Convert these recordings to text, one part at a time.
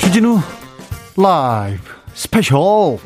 주진우 라이브 스페셜.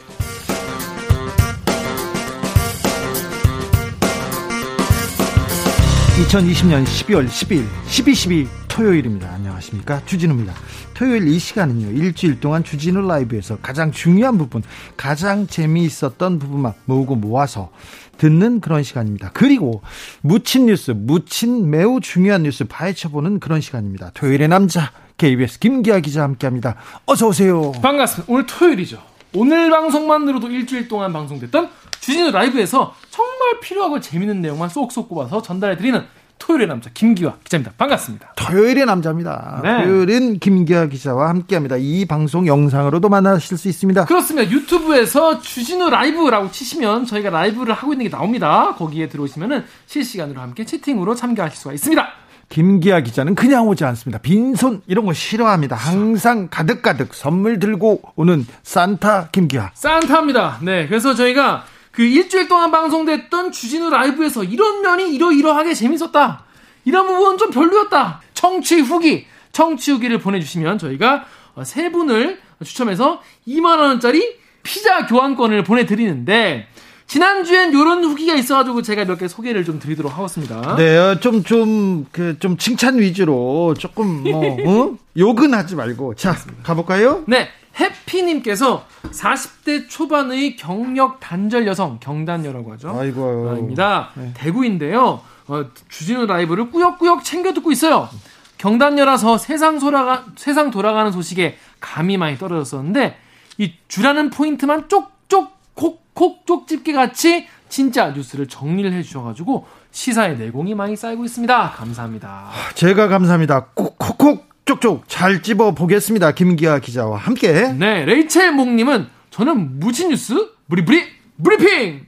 2020년 12월 10일 12.12 토요일입니다. 안녕하십니까. 주진우입니다. 토요일 이 시간은요, 일주일 동안 주진우 라이브에서 가장 중요한 부분, 가장 재미있었던 부분만 모으고 모아서 듣는 그런 시간입니다. 그리고 묻힌 뉴스, 묻힌 매우 중요한 뉴스 파헤쳐보는 그런 시간입니다. 토요일의 남자, KBS 김기화 기자 함께 합니다. 어서 오세요. 반갑습니다. 오늘 토요일이죠. 오늘 방송만으로도 일주일 동안 방송됐던 주진우 라이브에서 정말 필요하고 재밌는 내용만 쏙쏙 꼽아서 전달해드리는 토요일의 남자 김기화 기자입니다. 반갑습니다. 토요일의 남자입니다. 네. 토요일은 김기아 기자와 함께합니다. 이 방송 영상으로도 만나실 수 있습니다. 그렇습니다. 유튜브에서 주진우 라이브라고 치시면 저희가 라이브를 하고 있는 게 나옵니다. 거기에 들어오시면은 실시간으로 함께 채팅으로 참가하실 수가 있습니다. 김기아 기자는 그냥 오지 않습니다. 빈손 이런 거 싫어합니다. 항상 가득가득 선물 들고 오는 산타 김기아. 산타입니다. 네, 그래서 저희가 그 일주일 동안 방송됐던 주진우 라이브에서 이런 면이 이러이러하게 재밌었다. 이런 부분 좀 별로였다. 청취 후기, 청취 후기를 보내주시면 저희가 어, 세 분을 추첨해서 2만 원짜리 피자 교환권을 보내드리는데 지난주엔 이런 후기가 있어가지고 제가 몇 개 소개를 좀 드리도록 하겠습니다. 네, 좀, 좀, 그, 좀 칭찬 위주로 조금 뭐, 어? 욕은 하지 말고. 자, 가볼까요? 네, 해피님께서 40대 초반의 경력 단절 여성 경단녀라고 하죠. 아이고. 입니다. 대구인데요. 어, 주진우 라이브를 꾸역꾸역 챙겨 듣고 있어요. 경단녀라서 세상 돌아가 세상 돌아가는 소식에 감이 많이 떨어졌었는데 이 주라는 포인트만 쪽쪽 콕콕 쪽집게 같이 진짜 뉴스를 정리를 해주셔가지고 시사의 내공이 많이 쌓이고 있습니다. 감사합니다. 제가 감사합니다. 콕콕콕 쪽쪽 잘 집어 보겠습니다. 김기화 기자와 함께. 네, 레이첼 목님은 저는 묻힌 뉴스 브리브리 브리핑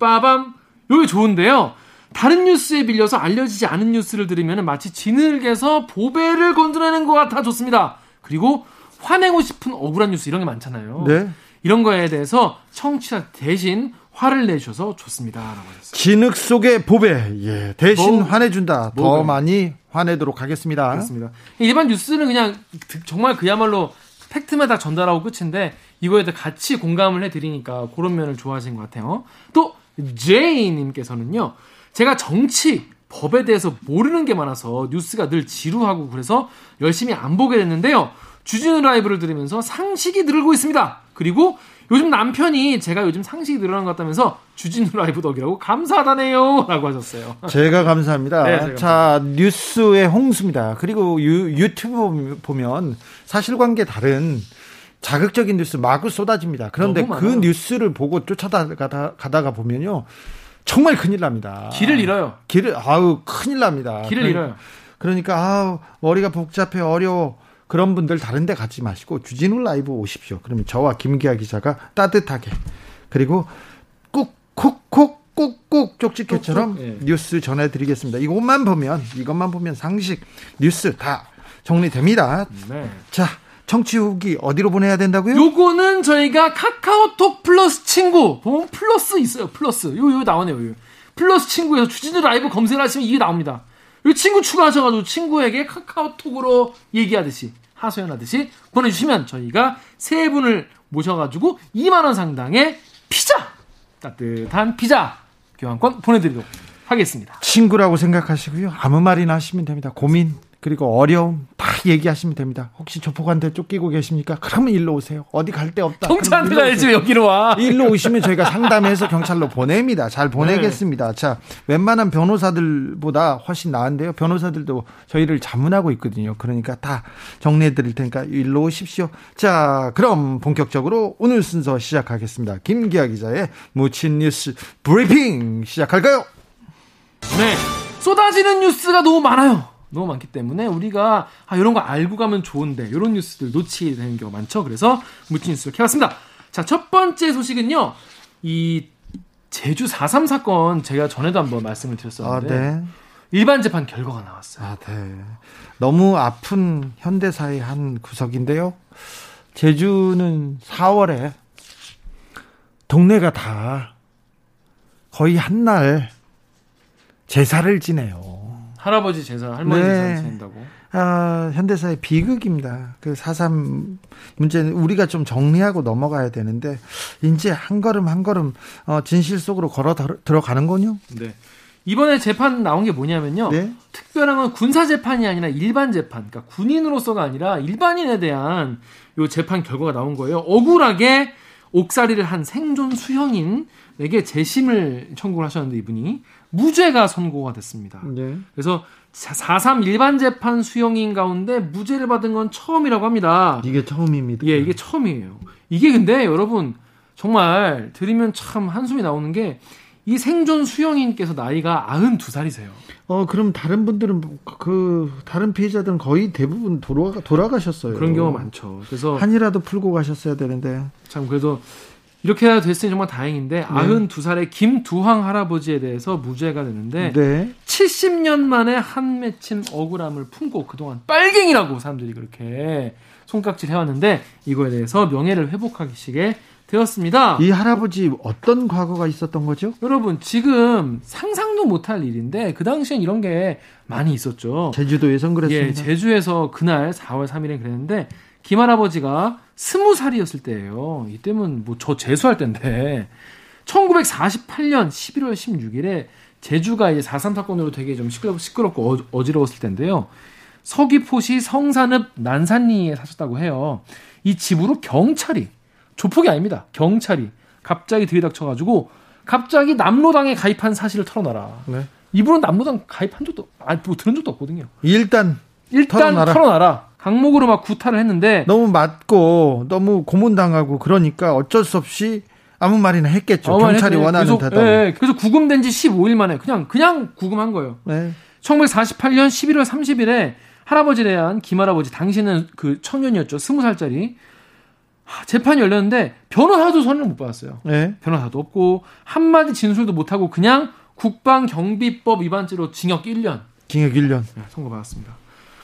빠밤 여기 좋은데요. 다른 뉴스에 밀려서 알려지지 않은 뉴스를 들으면 마치 진흙에서 보배를 건드리는 것 같아 좋습니다. 그리고 화내고 싶은 억울한 뉴스 이런 게 많잖아요. 네. 이런 거에 대해서 청취자 대신 화를 내주셔서 좋습니다. 라고 하셨어요. 진흙 속의 보배. 예. 대신 뭐, 화내준다. 더 뭐가요? 많이 화내도록 하겠습니다. 그렇습니다. 일반 뉴스는 그냥 정말 그야말로 팩트만 다 전달하고 끝인데 이거에 대해 같이 공감을 해드리니까 그런 면을 좋아하신 것 같아요. 또 제이님께서는요. 제가 정치 법에 대해서 모르는 게 많아서 뉴스가 늘 지루하고 그래서 열심히 안 보게 됐는데요. 주진우 라이브를 들으면서 상식이 늘고 있습니다. 그리고 요즘 남편이 제가 요즘 상식이 늘어난 것 같다면서 주진우 라이브 덕이라고 감사하다네요. 라고 하셨어요. 제가 감사합니다. 네, 제가 자, 뉴스의 홍수입니다. 그리고 유, 유튜브 보면 사실관계 다른 자극적인 뉴스 마구 쏟아집니다. 그런데 그. 뉴스를 보고 쫓아가다가 가다가 보면요. 정말 큰일 납니다. 길을 잃어요. 길을, 아우, 큰일 납니다. 길을 잃어요. 그러니까, 아우, 머리가 복잡해, 어려워. 그런 분들 다른 데 가지 마시고 주진우 라이브 오십시오. 그러면 저와 김기화 기자가 따뜻하게 그리고 꾹콕콕 꾹꾹 쪽집게처럼 쪽쪽, 예. 뉴스 전해드리겠습니다. 이것만 보면 이것만 보면 상식 뉴스 다 정리됩니다. 네. 자 청취 후기 어디로 보내야 된다고요? 요거는 저희가 카카오톡 플러스 친구 보면 플러스 있어요 플러스 요 요 나오네요 요. 플러스 친구에서 주진우 라이브 검색하시면 이게 나옵니다 요 친구 추가하셔가지고 친구에게 카카오톡으로 얘기하듯이 하소연하듯이 보내주시면 저희가 세 분을 모셔가지고 2만 원 상당의 피자 따뜻한 피자 교환권 보내드리도록 하겠습니다 친구라고 생각하시고요. 아무 말이나 하시면 됩니다. 고민 그리고 어려움 다 얘기하시면 됩니다. 혹시 조폭한테 쫓기고 계십니까? 그러면 일로 오세요. 어디 갈 데 없다. 경찰한테 가야지. 여기로 와 일로 오시면 저희가 상담해서 경찰로 보냅니다. 잘 보내겠습니다. 자, 웬만한 변호사들보다 훨씬 나은데요. 변호사들도 저희를 자문하고 있거든요. 그러니까 다 정리해 드릴 테니까 일로 오십시오. 자, 그럼 본격적으로 오늘 순서 시작하겠습니다. 김기아 기자의 묻힌 뉴스 브리핑 시작할까요? 네. 쏟아지는 뉴스가 너무 많아요. 너무 많기 때문에 우리가 아 이런 거 알고 가면 좋은데 이런 뉴스들 놓치게 되는 경우가 많죠. 그래서 묻힌 뉴스를 캐봤습니다. 자, 첫 번째 소식은요. 이 제주 4.3 사건 제가 전에도 한번 말씀을 아, 드렸었는데 네. 일반 재판 결과가 나왔어요. 아, 네. 너무 아픈 현대사의 한 구석인데요. 제주는 4월에 동네가 다 거의 한 날 제사를 지내요. 할아버지 제사, 할머니 네. 제사 지낸다고. 아, 현대사의 비극입니다. 그4.3 문제는 우리가 좀 정리하고 넘어가야 되는데, 이제 한 걸음 한 걸음, 어, 진실 속으로 걸어 들- 들어가는군요. 네. 이번에 재판 나온 게 뭐냐면요. 네. 특별한 건 군사 재판이 아니라 일반 재판. 그러니까 군인으로서가 아니라 일반인에 대한 요 재판 결과가 나온 거예요. 억울하게 옥살이를 한 생존 수형인에게 재심을 청구를 하셨는데 이분이 무죄가 선고가 됐습니다. 네. 그래서 4.3 일반 재판 수형인 가운데 무죄를 받은 건 처음이라고 합니다. 이게 처음입니다. 예, 이게 처음이에요. 이게 근데 여러분 정말 들으면 참 한숨이 나오는 게 이 생존 수영인께서 나이가 92살이세요. 어, 그럼 다른 분들은, 그, 다른 피해자들은 거의 대부분 돌아가, 돌아가셨어요. 그런 경우가 많죠. 그래서 한이라도 풀고 가셨어야 되는데. 참 그래도 이렇게 됐으니 정말 다행인데 92살의 김두황 할아버지에 대해서 무죄가 되는데 네. 70년 만에 한 맺힌 억울함을 품고 그동안 빨갱이라고 사람들이 그렇게 손깍질 해왔는데 이거에 대해서 명예를 회복하시게 되었습니다. 이 할아버지 어떤 과거가 있었던 거죠? 여러분 지금 상상도 못할 일인데 그 당시엔 이런 게 많이 있었죠. 제주도에선 그랬습니다. 예, 제주에서 그날 4월 3일에 그랬는데 김 할아버지가 스무 살이었을 때예요. 이때면 뭐 저 재수할 때인데 1948년 11월 16일에 제주가 이제 4.3 사건으로 되게 좀 시끄럽, 시끄럽고 어, 어지러웠을 텐데요. 서귀포시 성산읍 난산리에 사셨다고 해요. 이 집으로 경찰이 조폭이 아닙니다. 경찰이 갑자기 들이닥쳐가지고 갑자기 남로당에 가입한 사실을 털어놔라. 네. 이분은 남로당 가입한 적도 아니 뭐 들은 적도 없거든요. 일단 일단 털어놔라. 털어놔라. 강목으로 막 구타를 했는데 너무 맞고 너무 고문당하고 그러니까 어쩔 수 없이 아무 말이나 했겠죠. 아무 말 경찰이 했더니 원하는 대답. 예, 예. 그래서 구금된 지 15일 만에 그냥 그냥 구금한 거예요. 네. 1948년 11월 30일에 할아버지에 대한 김할아버지 당신은 그 청년이었죠. 20살짜리. 재판이 열렸는데 변호사도 선을 못 받았어요. 네. 변호사도 없고 한마디 진술도 못 하고 그냥 국방경비법 위반죄로 징역 1년 징역 1년. 네, 선고받았습니다.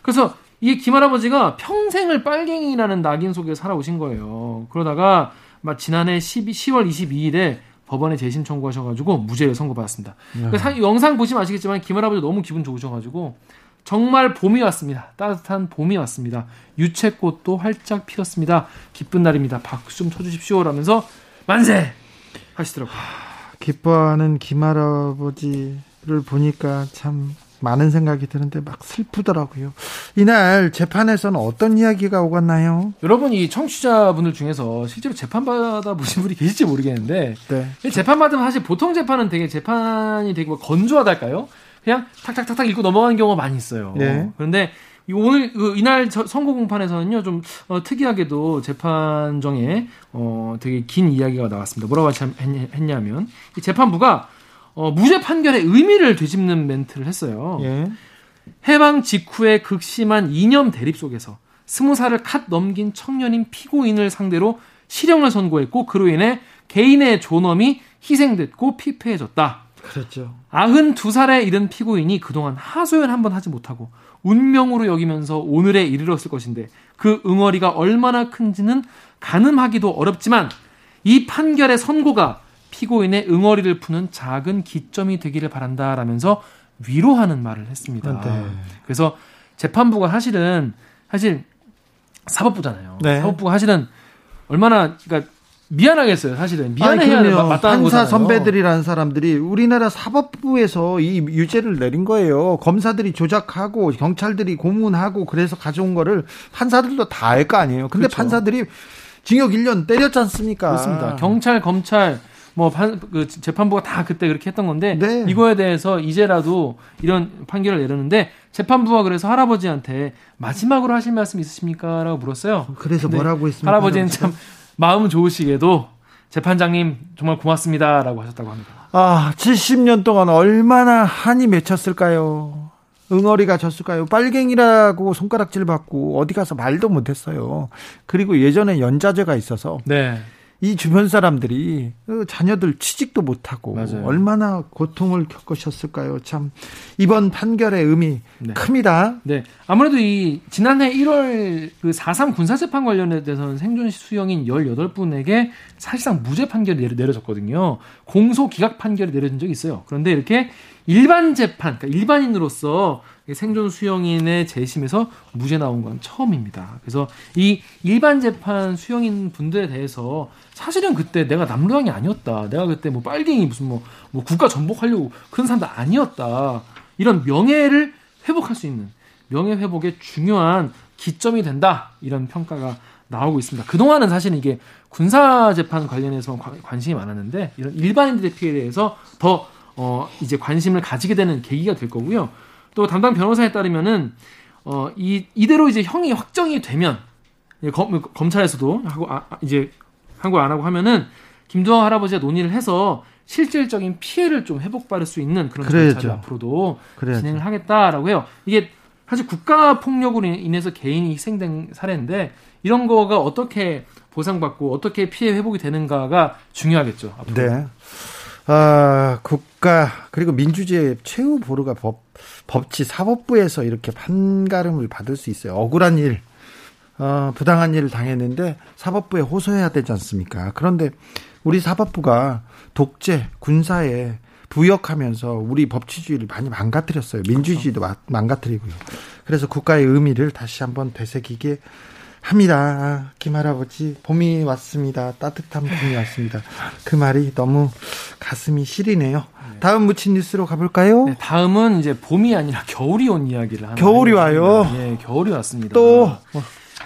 그래서 이 김할아버지가 평생을 빨갱이라는 낙인 속에 살아오신 거예요. 그러다가 막 지난해 12, 10월 22일에 법원에 재심 청구하셔가지고 무죄를 선고받았습니다. 그 사- 영상 보시면 아시겠지만 김할아버지 너무 기분 좋으셔가지고 정말 봄이 왔습니다. 따뜻한 봄이 왔습니다. 유채꽃도 활짝 피었습니다. 기쁜 날입니다. 박수 좀 쳐주십시오. 라면서 만세 하시더라고요. 기뻐하는 김할아버지를 보니까 참 많은 생각이 드는데 막 슬프더라고요. 이날 재판에서는 어떤 이야기가 오갔나요? 여러분 이 청취자분들 중에서 실제로 재판 받아 보신 분이 계실지 모르겠는데 네. 재판 받으면 사실 보통 재판은 되게 재판이 되게 뭐 건조하달까요? 그냥 탁탁탁탁 읽고 넘어가는 경우가 많이 있어요. 네. 그런데 이 오늘 그 이날 저- 선고 공판에서는요 좀 어, 특이하게도 재판정에 어 되게 긴 이야기가 나왔습니다. 뭐라고 했- 했냐면 이 재판부가 어, 무죄 판결의 의미를 되짚는 멘트를 했어요. 예. 해방 직후의 극심한 이념 대립 속에서 스무 살을 갓 넘긴 청년인 피고인을 상대로 실형을 선고했고 그로 인해 개인의 존엄이 희생됐고 피폐해졌다. 그렇죠. 92살에 이른 피고인이 그동안 하소연 한 번 하지 못하고 운명으로 여기면서 오늘에 이르렀을 것인데 그 응어리가 얼마나 큰지는 가늠하기도 어렵지만 이 판결의 선고가 피고인의 응어리를 푸는 작은 기점이 되기를 바란다라면서 위로하는 말을 했습니다. 네. 그래서 재판부가 사실은 사실 사법부잖아요. 네. 사법부가 사실은 얼마나 그러니까 미안하겠어요. 사실은 미안해야 아니, 마땅한 판사 거잖아요. 선배들이라는 사람들이 우리나라 사법부에서 이 유죄를 내린 거예요. 검사들이 조작하고 경찰들이 고문하고 그래서 가져온 거를 판사들도 다 알 거 아니에요. 근데 그렇죠. 판사들이 징역 1년 때렸지 않습니까? 그렇습니다. 경찰, 검찰, 뭐 판, 그 재판부가 다 그때 그렇게 했던 건데 네. 이거에 대해서 이제라도 이런 판결을 내렸는데 재판부가 그래서 할아버지한테 마지막으로 하실 말씀 있으십니까?라고 물었어요. 그래서 뭐라고 했습니까? 할아버지는 참 마음 좋으시게도 재판장님 정말 고맙습니다라고 하셨다고 합니다. 아, 70년 동안 얼마나 한이 맺혔을까요? 응어리가 졌을까요? 빨갱이라고 손가락질 받고 어디 가서 말도 못했어요. 그리고 예전에 연자제가 있어서 네. 이 주변 사람들이 그 자녀들 취직도 못하고 맞아요. 얼마나 고통을 겪으셨을까요? 참 이번 판결의 의미 네. 큽니다. 네. 아무래도 이 지난해 1월 그 4.3 군사재판 관련에 대해서는 생존 수용인 18분에게 사실상 무죄 판결이 내려, 내려졌거든요. 공소 기각 판결이 내려진 적이 있어요. 그런데 이렇게 일반 재판, 그러니까 일반인으로서 생존 수용인의 재심에서 무죄 나온 건 처음입니다. 그래서 이 일반 재판 수용인 분들에 대해서 사실은 그때 내가 남루왕이 아니었다. 내가 그때 뭐 빨갱이 무슨 뭐, 뭐 국가 전복하려고 그런 사람도 아니었다. 이런 명예를 회복할 수 있는 명예 회복의 중요한 기점이 된다. 이런 평가가 나오고 있습니다. 그동안은 사실 이게 군사 재판 관련해서 관심이 많았는데 이런 일반인들의 피해에 대해서 더 어, 이제 관심을 가지게 되는 계기가 될 거고요. 또 담당 변호사에 따르면은 어, 이 이대로 이제 형이 확정이 되면 검, 검찰에서도 하고 아, 이제 한 거 안 하고 하면은 김두한 할아버지가 논의를 해서 실질적인 피해를 좀 회복받을 수 있는 그런 절차를 앞으로도 그래야죠. 진행을 하겠다라고 해요. 이게 사실 국가 폭력으로 인해서 개인이 희생된 사례인데 이런 거가 어떻게 보상받고 어떻게 피해 회복이 되는가가 중요하겠죠. 앞으로. 네. 아, 국 가 그리고 민주주의 최후 보루가 법 법치 사법부에서 이렇게 판가름을 받을 수 있어요. 억울한 일, 어, 부당한 일을 당했는데 사법부에 호소해야 되지 않습니까? 그런데 우리 사법부가 독재, 군사에 부역하면서 우리 법치주의를 많이 망가뜨렸어요. 민주주의도 그렇죠. 망가뜨리고요. 그래서 국가의 의미를 다시 한번 되새기게 합니다. 김할아버지, 봄이 왔습니다. 따뜻한 봄이 왔습니다. 그 말이 너무 가슴이 시리네요. 네. 다음 묻힌 뉴스로 가볼까요? 네, 다음은 이제 봄이 아니라 겨울이 온 이야기를 하는 겨울이 와요? 네, 겨울이 왔습니다. 또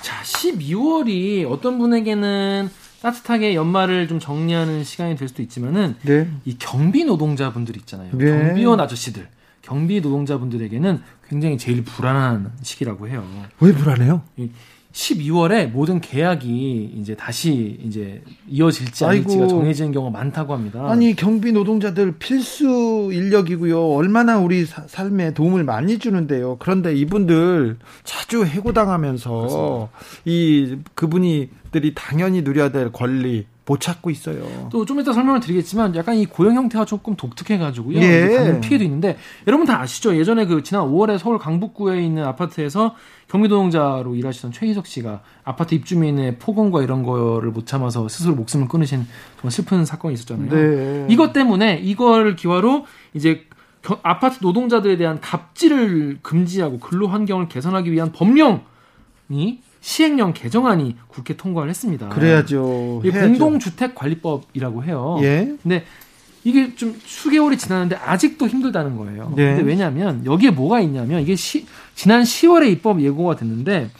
자, 12월이 어떤 분에게는 따뜻하게 연말을 좀 정리하는 시간이 될 수도 있지만은 네. 이 경비 노동자분들 있잖아요. 네. 경비원 아저씨들, 경비 노동자분들에게는 굉장히 제일 불안한 시기라고 해요. 왜 불안해요? 12월에 모든 계약이 이제 다시 이제 이어질지 아닐지가 정해지는 경우가 많다고 합니다. 아니 경비 노동자들 필수 인력이고요. 얼마나 우리 사, 삶에 도움을 많이 주는데요. 그런데 이분들 자주 해고당하면서 그렇습니다. 이 그분이 들이 당연히 누려야 될 권리 못 찾고 있어요. 또 좀 이따 설명을 드리겠지만 약간 이 고용 형태가 조금 독특해가지고요. 예. 피해도 있는데 여러분 다 아시죠? 예전에 그 지난 5월에 서울 강북구에 있는 아파트에서 경비노동자로 일하시던 최희석 씨가 아파트 입주민의 폭언과 이런 거를 못 참아서 스스로 목숨을 끊으신 정말 슬픈 사건이 있었잖아요. 네. 이것 때문에 이걸 기화로 이제 아파트 노동자들에 대한 갑질을 금지하고 근로 환경을 개선하기 위한 법령이 시행령 개정안이 국회 통과를 했습니다. 그래야죠. 공동주택관리법이라고 해요. 예. 근데 이게 좀 수개월이 지났는데 아직도 힘들다는 거예요. 네. 근데 왜냐하면 여기에 뭐가 있냐면 이게 시, 지난 10월에 입법 예고가 됐는데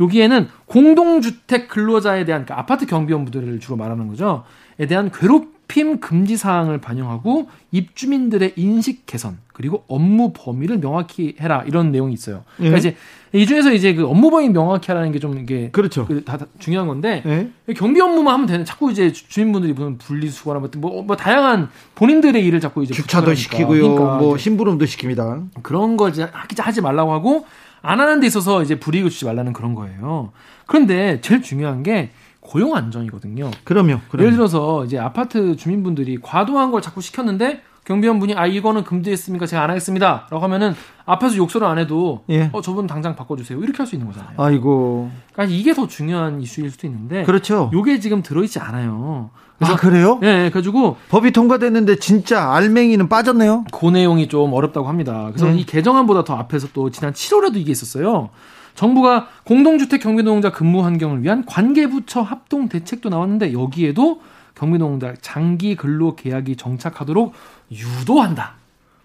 여기에는 공동주택 근로자에 대한 그러니까 아파트 경비원분들을 주로 말하는 거죠. 에 대한 괴롭 힘 금지 사항을 반영하고 입주민들의 인식 개선 그리고 업무 범위를 명확히 해라 이런 내용이 있어요. 그러니까 예. 이제 이 중에서 이제 그 업무 범위 명확히 하라는 게 좀 이게 그렇죠. 그 다, 다, 중요한 건데 예. 경비 업무만 하면 되는 자꾸 이제 주민분들이 무슨 분리수거나 뭐, 뭐, 뭐 다양한 본인들의 일을 자꾸 이제 주차도 시키고요. 그러니까 뭐 심부름도 시킵니다. 그런 거 이제 하지 말라고 하고 안 하는 데 있어서 이제 불이익을 주지 말라는 그런 거예요. 그런데 제일 중요한 게 고용 안정이거든요. 그럼요. 그럼요. 예를 들어서 이제 아파트 주민분들이 과도한 걸 자꾸 시켰는데 경비원분이 아 이거는 금지했습니까? 제가 안 하겠습니다. 라고 하면은 앞에서 욕설을 안 해도 예. 어 저분 당장 바꿔주세요. 이렇게 할 수 있는 거잖아요. 아이고. 그러니까 이게 더 중요한 이슈일 수도 있는데. 그렇죠. 요게 지금 들어있지 않아요. 그래서, 아 그래요? 예, 네, 그래가지고 법이 통과됐는데 진짜 알맹이는 빠졌네요. 그 내용이 좀 어렵다고 합니다. 그래서 네. 이 개정안보다 더 앞에서 또 지난 7월에도 이게 있었어요. 정부가 공동주택 경비노동자 근무 환경을 위한 관계부처 합동 대책도 나왔는데 여기에도 경비노동자 장기 근로 계약이 정착하도록 유도한다.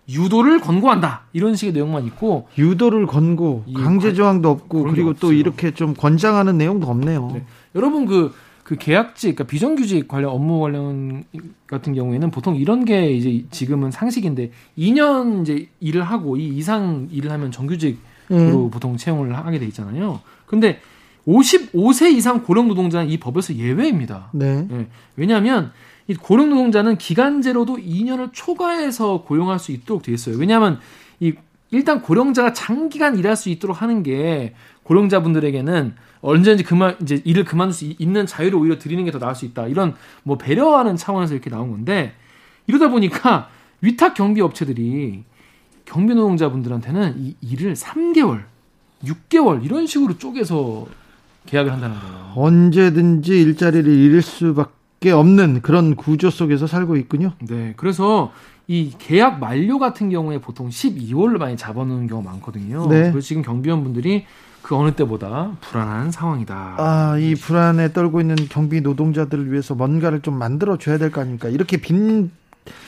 유도를 권고한다. 이런 식의 내용만 있고 유도를 권고 강제 조항도 없고 그리고 또 이렇게 좀 권장하는 내용도 없네요. 네. 여러분 그그 그 계약직, 그러니까 비정규직 관련 업무 관련 같은 경우에는 보통 이런 게 이제 지금은 상식인데 2년 이제 일을 하고 이 이상 일을 하면 정규직 음. 보통 채용을 하게 돼 있잖아요. 근데 55세 이상 고령 노동자는 이 법에서 예외입니다. 네. 네. 왜냐하면 이 고령 노동자는 기간제로도 2년을 초과해서 고용할 수 있도록 돼 있어요. 왜냐하면 이 일단 고령자가 장기간 일할 수 있도록 하는 게 고령자분들에게는 언제든지 그만 이제 일을 그만둘 수 있는 자유를 오히려 드리는 게 더 나을 수 있다. 이런 뭐 배려하는 차원에서 이렇게 나온 건데 이러다 보니까 위탁 경비 업체들이 경비 노동자분들한테는 이 일을 3개월, 6개월 이런 식으로 쪼개서 계약을 한다는 거예요. 언제든지 일자리를 잃을 수밖에 없는 그런 구조 속에서 살고 있군요. 네. 그래서 이 계약 만료 같은 경우에 보통 12월로 많이 잡아놓는 경우가 많거든요. 네. 그래서 지금 경비원분들이 그 어느 때보다 불안한 상황이다. 아, 이 불안에 떨고 있는 경비 노동자들을 위해서 뭔가를 좀 만들어 줘야 될 거 아닙니까? 이렇게 빈,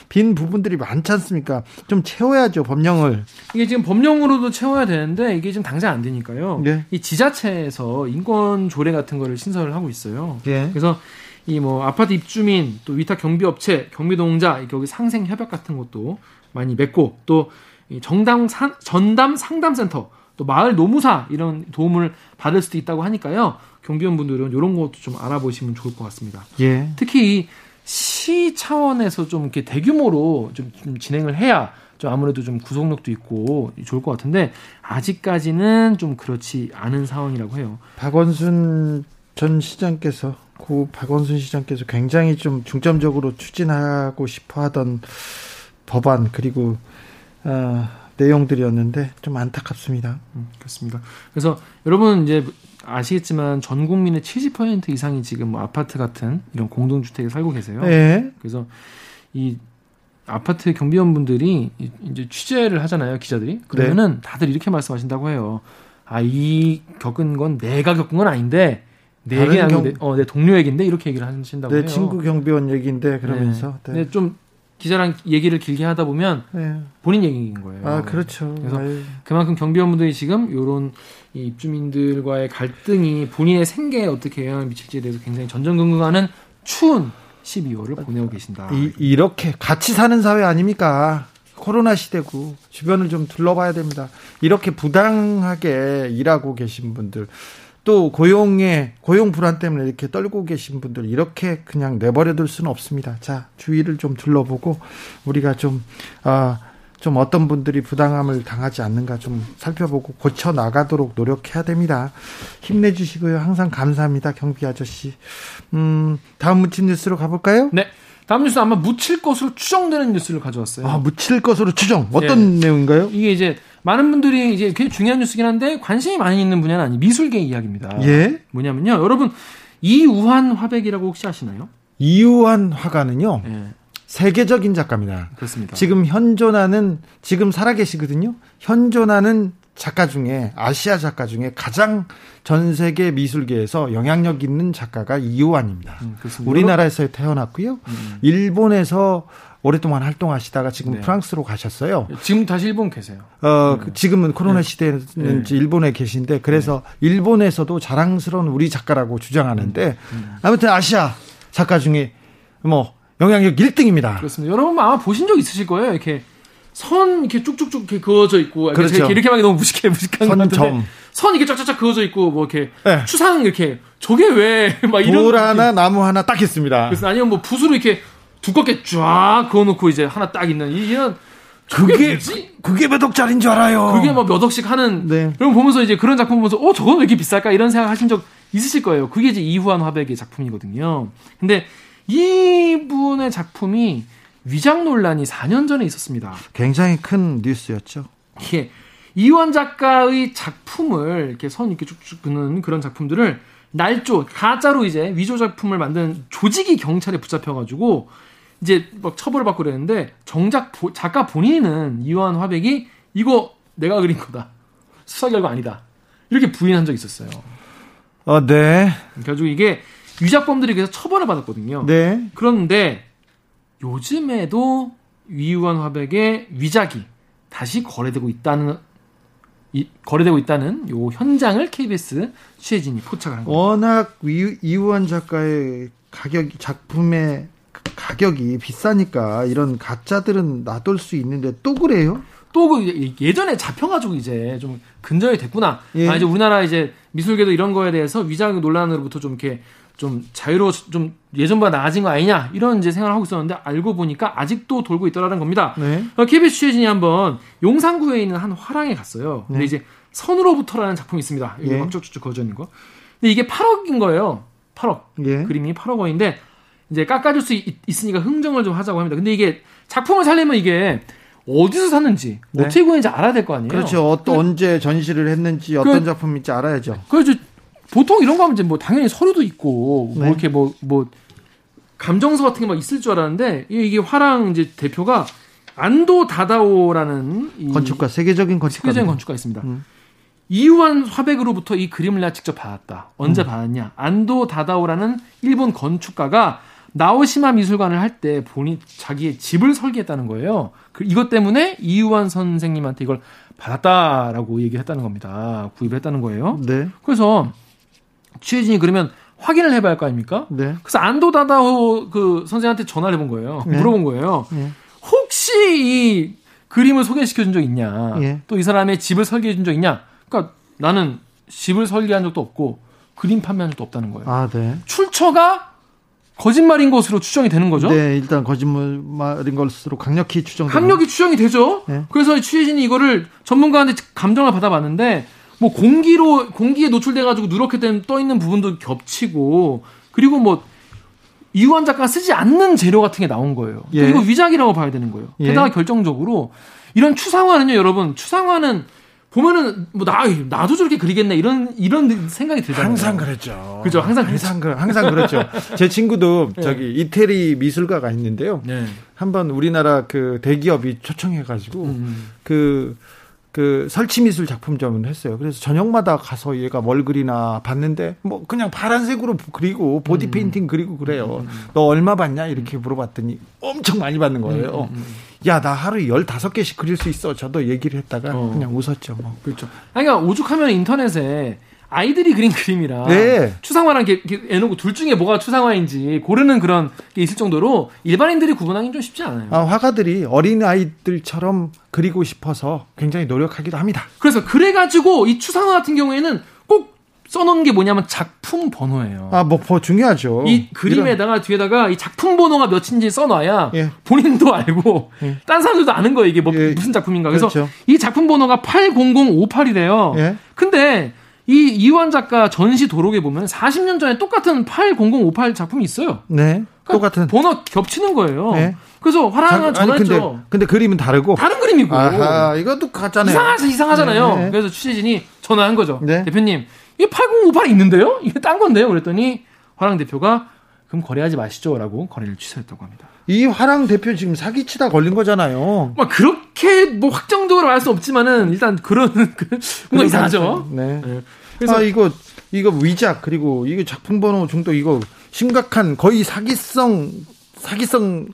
빈 부분들이 많지 않습니까? 좀 채워야죠, 법령을. 이게 지금 법령으로도 채워야 되는데 이게 지금 당장 안 되니까요. 네. 이 지자체에서 인권 조례 같은 거를 신설을 하고 있어요. 예. 그래서 이 뭐 아파트 입주민 또 위탁 경비업체 경비노동자 이렇게 여기 상생 협약 같은 것도 많이 맺고 또이 정당 상, 전담 상담센터 또 마을 노무사 이런 도움을 받을 수도 있다고 하니까요 경비원분들은 이런 것도 좀 알아보시면 좋을 것 같습니다. 예. 특히 이 시 차원에서 좀 이렇게 대규모로 좀, 좀 진행을 해야 좀 아무래도 좀 구속력도 있고 좋을 것 같은데 아직까지는 좀 그렇지 않은 상황이라고 해요. 박원순 전 시장께서 고 박원순 시장께서 굉장히 좀 중점적으로 추진하고 싶어 하던 법안 그리고 어, 내용들이었는데 좀 안타깝습니다. 음, 그렇습니다. 그래서 여러분 이제 아시겠지만 전 국민의 70% 이상이 지금 뭐 아파트 같은 이런 공동주택에 살고 계세요. 예. 그래서 이 아파트 경비원분들이 이- 이제 취재를 하잖아요, 기자들이. 그러면은 다들 이렇게 말씀하신다고 해요. 아, 이 겪은 건 내가 겪은 건 아닌데 내 얘기 아니고 경- 내, 어, 내 동료 얘기인데 이렇게 얘기를 하신다고 내 해요. 친구 경비원 얘기인데 그러면서 네. 네. 좀 기자랑 얘기를 길게 하다 보면 네. 본인 얘기인 거예요. 아 그렇죠. 그래서 아유. 그만큼 경비원분들이 지금 이런 이 입주민들과의 갈등이 본인의 생계에 어떻게 영향을 미칠지에 대해서 굉장히 전전긍긍하는 추운 12월을 보내고 계신다. 이, 이렇게 같이 사는 사회 아닙니까? 코로나 시대고 주변을 좀 둘러봐야 됩니다. 이렇게 부당하게 일하고 계신 분들 또 고용에 고용 불안 때문에 이렇게 떨고 계신 분들 이렇게 그냥 내버려둘 수는 없습니다. 자 주위를 좀 둘러보고 우리가 좀 아. 좀 어떤 분들이 부당함을 당하지 않는가 좀 살펴보고 고쳐 나가도록 노력해야 됩니다. 힘내주시고요. 항상 감사합니다. 경비 아저씨. 음, 다음 문친 뉴스로 가볼까요? 네. 다음 뉴스 아마 묻힐 것으로 추정되는 뉴스를 가져왔어요. 아, 묻힐 것으로 추정. 어떤 내용인가요? 이게 이제 많은 분들이 이제 굉장히 중요한 뉴스긴 한데 관심이 많이 있는 분야는 아니 미술계 이야기입니다. 예. 뭐냐면요. 여러분 이우한 화백이라고 혹시 아시나요? 이우한 화가는요, 예. 세계적인 작가입니다. 그렇습니다. 지금 현존하는, 지금 살아계시거든요? 현존하는 작가 중에, 아시아 작가 중에 가장 전 세계 미술계에서 영향력 있는 작가가 이우한입니다. 음, 그렇습니다. 우리나라에서 태어났고요. 음. 일본에서 오랫동안 활동하시다가 지금 네. 프랑스로 가셨어요. 지금 다시 일본 계세요. 어, 네. 그 지금은 코로나 시대는 네. 일본에 계신데 그래서 일본에서도 자랑스러운 우리 작가라고 주장하는데 음. 아무튼 아시아 작가 중에 뭐 영향력 1등입니다. 그렇습니다. 여러분 아마 보신 적 있으실 거예요. 이렇게 선 이렇게 쭉쭉쭉 이렇게 그어져 있고 그렇죠. 이렇게 하기 너무 무식해 무식한 것 같은데 선점. 선 이렇게 쫙쫙쫙 그어져 있고 뭐 이렇게 네. 추상 이렇게 저게 왜 막 이런 돌. 하나 나무 하나 딱 있습니다. 그래서 아니면 뭐 붓으로 이렇게 두껍게 쫙 그어놓고 이제 하나 딱 있는 이- 이런 저게 그게 뭐지? 그게 몇 억짜리인 줄 알아요. 그게 뭐 몇 억씩 하는 네. 그럼 보면서 이제 그런 작품 보면서 어 저건 왜 이렇게 비쌀까 이런 생각 하신 적 있으실 거예요. 그게 이제 이후한 화백의 작품이거든요. 근데 이분의 작품이 위장 논란이 4년 전에 있었습니다. 굉장히 큰 뉴스였죠. 이게 이완 작가의 작품을 이렇게 선 이렇게 쭉쭉 그는 그런 작품들을 날조 가짜로 이제 위조 작품을 만든 조직이 경찰에 붙잡혀 가지고 이제 막 처벌을 받고 그랬는데 정작 보- 작가 본인은 이완 화백이 이거 내가 그린 거다 수사 결과 아니다 이렇게 부인한 적이 있었어요. 어, 네, 그래가지고 이게 위작범들이 그래서 처벌을 받았거든요. 네. 그런데 요즘에도 위유한 화백의 위작이 다시 거래되고 있다는 이, 거래되고 있다는 요 현장을 KBS 취재진이 포착을 한 거예요. 워낙 이- 이우한 작가의 가격 작품의 가격이 비싸니까 이런 가짜들은 놔둘 수 있는데 또 그래요? 또그 예전에 잡혀가지고 이제 좀 근절이 됐구나. 예. 아 이제 우리나라 이제 미술계도 이런 거에 대해서 위작 논란으로부터 좀 이렇게 좀 자유로 좀 예전보다 나아진 거 아니냐 이런 이제 생각을 하고 있었는데 알고 보니까 아직도 돌고 있더라는 겁니다. 네. 어, KBS 취재진이 한번 용산구에 있는 한 화랑에 갔어요. 근데 네. 이제 선으로부터라는 작품이 있습니다. 이게 예. 막 쭉쭉쭉 그어져 있는 거. 근데 이게 8억인 거예요. 8억. 예. 그림이 8억 원인데 이제 깎아줄 수 있, 으니까 흥정을 좀 하자고 합니다. 근데 이게 작품을 살려면 이게 어디서 샀는지 네. 어떻게 구했는지 알아야 될 거 아니에요. 그렇죠. 어떤 언제 전시를 했는지 어떤 그- 작품인지 알아야죠. 그래서 보통 이런 거 하면 이제 뭐 당연히 서류도 있고 뭐 네. 이렇게 뭐뭐 감정서 같은 게 막 있을 줄 알았는데 이게, 화랑 이제 대표가 안도 다다오라는 이 건축가 세계적인 건축가. 세계적인 건축가 있습니다. 음. 이유한 화백으로부터 이 그림을 내가 직접 받았다. 언제 음. 받았냐? 안도 다다오라는 일본 건축가가 나오시마 미술관을 할 때 본인 자기의 집을 설계했다는 거예요. 그 이것 때문에 이유한 선생님한테 이걸 받았다라고 얘기를 했다는 겁니다. 구입을 했다는 거예요. 네. 그래서 취재진이 그러면 확인을 해봐야 할 거 아닙니까? 네. 그래서 안도 다다오 그 선생한테 전화를 해본 거예요. 네. 물어본 거예요. 예. 혹시 이 그림을 소개시켜 준 적 있냐? 예. 또이 사람의 집을 설계해 준 적 있냐? 그러니까 나는 집을 설계한 적도 없고 그림 판매한 적도 없다는 거예요. 아, 네. 출처가 거짓말인 것으로 추정이 되는 거죠. 네, 일단 거짓말인 것으로 강력히 추정. 강력히 추정이 되죠. 네. 그래서 취재진이 이거를 전문가한테 감정을 받아봤는데 뭐 공기로 공기에 노출돼 가지고 누렇게 된 떠 있는 부분도 겹치고 그리고 뭐 이우환 작가가 쓰지 않는 재료 같은 게 나온 거예요. 또 예. 이거 위작이라고 봐야 되는 거예요. 예. 게다가 결정적으로 이런 추상화는요, 여러분 추상화는 보면은 뭐 나 나도 저렇게 그리겠네 이런 이런 생각이 들잖아요. 항상 그랬죠. 그죠, 항상 항상 그 항상 그렇죠. 제 친구도 저기 이태리 미술가가 있는데요. 네. 한번 우리나라 그 대기업이 초청해 가지고 음. 그, 그 설치 미술 작품전을 했어요. 그래서 저녁마다 가서 얘가 뭘 그리나 봤는데 뭐 그냥 파란색으로 그리고 음. 보디 페인팅 그리고 그래요. 너 얼마 받냐? 이렇게 물어봤더니 엄청 많이 받는 거예요. 음, 야, 나 하루에 15개씩 그릴 수 있어. 저도 얘기를 했다가 어. 그냥 웃었죠. 뭐. 그렇죠. 아니, 그러니까 오죽하면 인터넷에 아이들이 그린 그림이라 네. 추상화랑 이렇게, 이렇게 해놓고 둘 중에 뭐가 추상화인지 고르는 그런 게 있을 정도로 일반인들이 구분하기는 좀 쉽지 않아요. 아, 화가들이 어린 아이들처럼 그리고 싶어서 굉장히 노력하기도 합니다. 그래서 그래가지고 이 추상화 같은 경우에는 꼭 써놓은 게 뭐냐면 작품 번호예요. 아, 뭐, 뭐 중요하죠. 이 그림에다가 뒤에다가 이 작품 번호가 몇인지 써놔야 예. 본인도 알고 예. 딴 사람들도 아는 거예요. 이게 뭐 예. 무슨 작품인가. 그래서 그렇죠. 이 작품 번호가 80058이래요. 예. 근데 이 이완 작가 전시 도록에 보면 40년 전에 똑같은 80058 작품이 있어요. 네. 그러니까 똑같은. 번호 겹치는 거예요. 네. 그래서 화랑은 전화했죠. 근데, 근데 그림은 다르고. 다른 그림이고 아하, 이것도 가짜네요. 이상하죠, 이상하잖아요. 네. 그래서 취재진이 전화한 거죠. 네. 대표님, 이8058 있는데요? 이게 딴 건데요? 그랬더니 화랑 대표가 그럼 거래하지 마시죠라고 거래를 취소했다고 합니다. 이 화랑 대표 지금 사기치다 걸린 거잖아요. 막 그렇게 뭐 확정적으로 말 수 없지만은 일단 그런 그 뭔가 이상하죠. 네. 네. 그래서 아, 이거, 이거 위작, 그리고 이거 작품 번호 중도 이거 심각한 거의 사기성, 사기성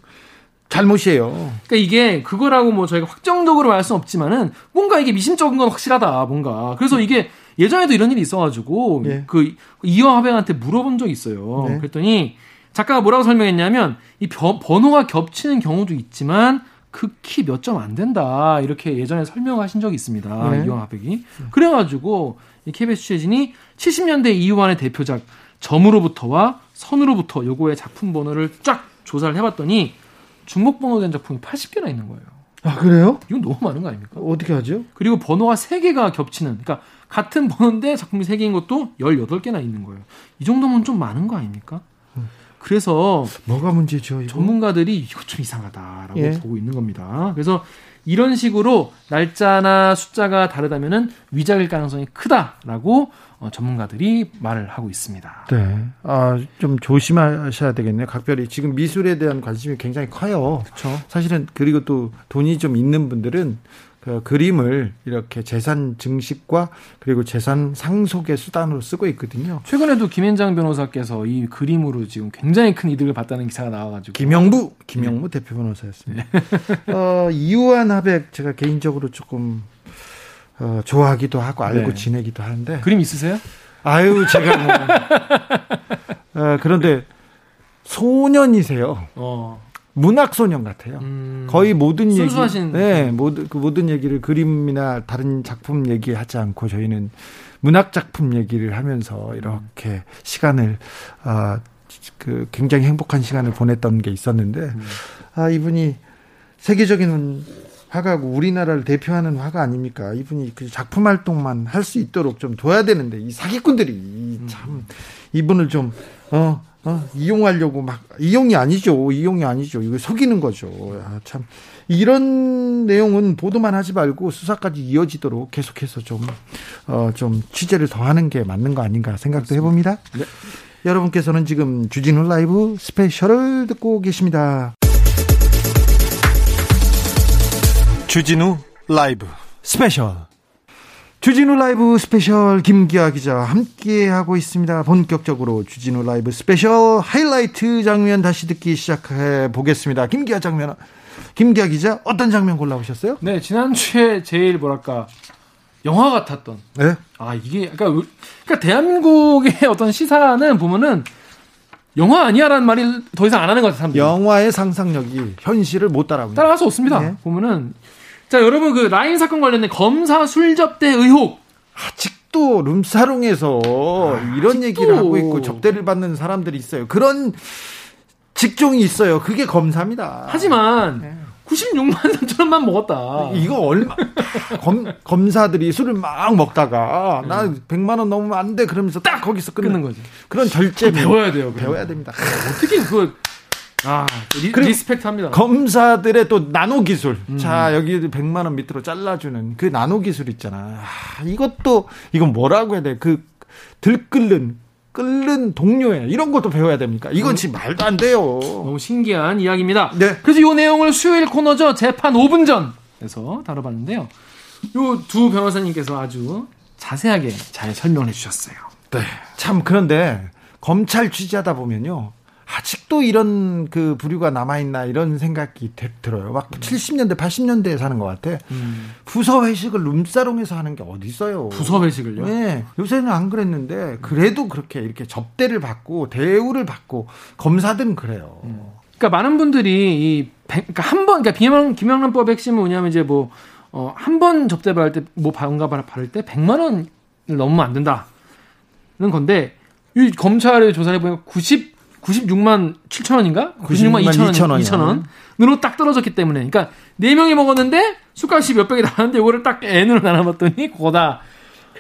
잘못이에요. 그러니까 이게 그거라고 뭐 저희가 확정적으로 말 수는 없지만은 뭔가 이게 미심쩍은 건 확실하다 뭔가 그래서 이게 예전에도 이런 일이 있어가지고 예. 그 이어 화백한테 물어본 적이 있어요. 네. 그랬더니 작가가 뭐라고 설명했냐면 이 벼- 번호가 겹치는 경우도 있지만 극히 몇 점 안 된다 이렇게 예전에 설명하신 적이 있습니다. 네. 이어 화백이 그래가지고 이 KBS 취재진이 70년대 이후환의 대표작 점으로부터와 선으로부터 요거의 작품 번호를 쫙 조사를 해봤더니 중복 번호된 작품이 80개나 있는 거예요. 아, 그래요? 이건 너무 많은 거 아닙니까? 어떻게 하죠? 그리고 번호가 3개가 겹치는, 그러니까 같은 번호인데 작품이 3개인 것도 18개나 있는 거예요. 이 정도면 좀 많은 거 아닙니까? 그래서 뭐가 문제죠, 이거? 전문가들이 이거 좀 이상하다라고 예. 보고 있는 겁니다. 그래서 이런 식으로 날짜나 숫자가 다르다면은 위작일 가능성이 크다라고 어, 전문가들이 말을 하고 있습니다. 네. 아, 좀 조심하셔야 되겠네요. 각별히. 지금 미술에 대한 관심이 굉장히 커요. 그렇죠. 사실은, 그리고 또 돈이 좀 있는 분들은 그 그림을 이렇게 재산 증식과 그리고 재산 상속의 수단으로 쓰고 있거든요. 최근에도 김현장 변호사께서 이 그림으로 지금 굉장히 큰 이득을 봤다는 기사가 나와가지고 김영부, 김영무 대표 변호사였습니다. 어, 이우한 하백 제가 개인적으로 조금 어, 좋아하기도 하고 알고 네. 지내기도 하는데 그림 있으세요? 아유 제가 뭐 어, 그런데 소년이세요. 어. 문학 소년 같아요. 음, 거의 모든 순수하신... 얘기, 네, 모든 그 모든 얘기를 그림이나 다른 작품 얘기하지 않고 저희는 문학 작품 얘기를 하면서 이렇게 시간을 아, 그 굉장히 행복한 시간을 보냈던 게 있었는데 음. 아 이분이 세계적인 화가고 우리나라를 대표하는 화가 아닙니까? 이분이 그 작품 활동만 할 수 있도록 좀 둬야 되는데 이 사기꾼들이 음. 참 이분을 좀 어, 어, 이용하려고 막 이용이 아니죠. 이용이 아니죠. 이거 속이는 거죠. 아, 참 이런 내용은 보도만 하지 말고 수사까지 이어지도록 계속해서 좀, 어, 좀 취재를 더 하는 게 맞는 거 아닌가 생각도 해봅니다. 네. 여러분께서는 지금 주진우 라이브 스페셜을 듣고 계십니다. 주진우 라이브 스페셜. 주진우 라이브 스페셜 김기화 기자 함께 하고 있습니다. 본격적으로 주진우 라이브 스페셜 하이라이트 장면 다시 듣기 시작해 보겠습니다. 김기화 장면 김기화 기자 어떤 장면 골라오셨어요? 네, 지난주에 제일 뭐랄까 영화 같았던. 네? 아 이게 그러니까, 그러니까 대한민국의 어떤 시사는 보면은 영화 아니야라는 말이 더 이상 안 하는 것 같아요. 영화의 상상력이 현실을 못 따라가고 따라갈 수 없습니다. 네. 보면은 자 여러분 그 라인 사건 관련된 검사 술접대 의혹 아직도 룸사롱에서 아, 이런 아직도. 얘기를 하고 있고 접대를 받는 사람들이 있어요. 그런 직종이 있어요. 그게 검사입니다. 하지만 네. 96만 3천 원만 먹었다. 이거 얼마 검, 검사들이 술을 막 먹다가 나 100만 원 넘으면 안 돼 그러면서 딱 거기서 끊는, 거지. 그런 절제 배워야 돼요. 배워야 됩니다. 어떻게 그 아, 리, respect 합니다. 검사들의 또 나노 기술. 음. 자, 여기 100만 원 밑으로 잘라주는 그 나노 기술 있잖아. 아, 이것도, 이건 뭐라고 해야 돼? 그, 들끓는 끓는 동료애 이런 것도 배워야 됩니까? 이건 지금 말도 안 돼요. 너무 신기한 이야기입니다. 네. 그래서 이 내용을 수요일 코너죠. 재판 5분 전에서 다뤄봤는데요. 요 두 변호사님께서 아주 자세하게 잘 설명해 주셨어요. 네. 참 그런데 검찰 취재하다 보면요. 아직도 이런 그 부류가 남아있나 이런 생각이 들어요. 막 음. 70년대, 80년대에 사는 것 같아. 음. 부서 회식을 룸사롱에서 하는 게 어디 있어요. 부서 회식을요? 네. 요새는 안 그랬는데 그래도 그렇게 이렇게 접대를 받고 대우를 받고 검사들은 그래요. 음. 그러니까 많은 분들이 이 그러니까 한 번, 그러니까 김영, 김영란법 핵심은 뭐냐면 이제 뭐, 어, 한 번 접대 받을 때, 뭐, 반가 받을 때 100만 원을 넘으면 안 된다 는 건데, 이 검찰의 조사를 보면 90, 96만 7천 원인가? 96만 2천 원, 2천 원, 2천 원 으로 딱 떨어졌기 때문에, 그러니까 네 명이 먹었는데 술값이 몇 백이 나왔는데 이거를 딱 N으로 나눠봤더니 그거다.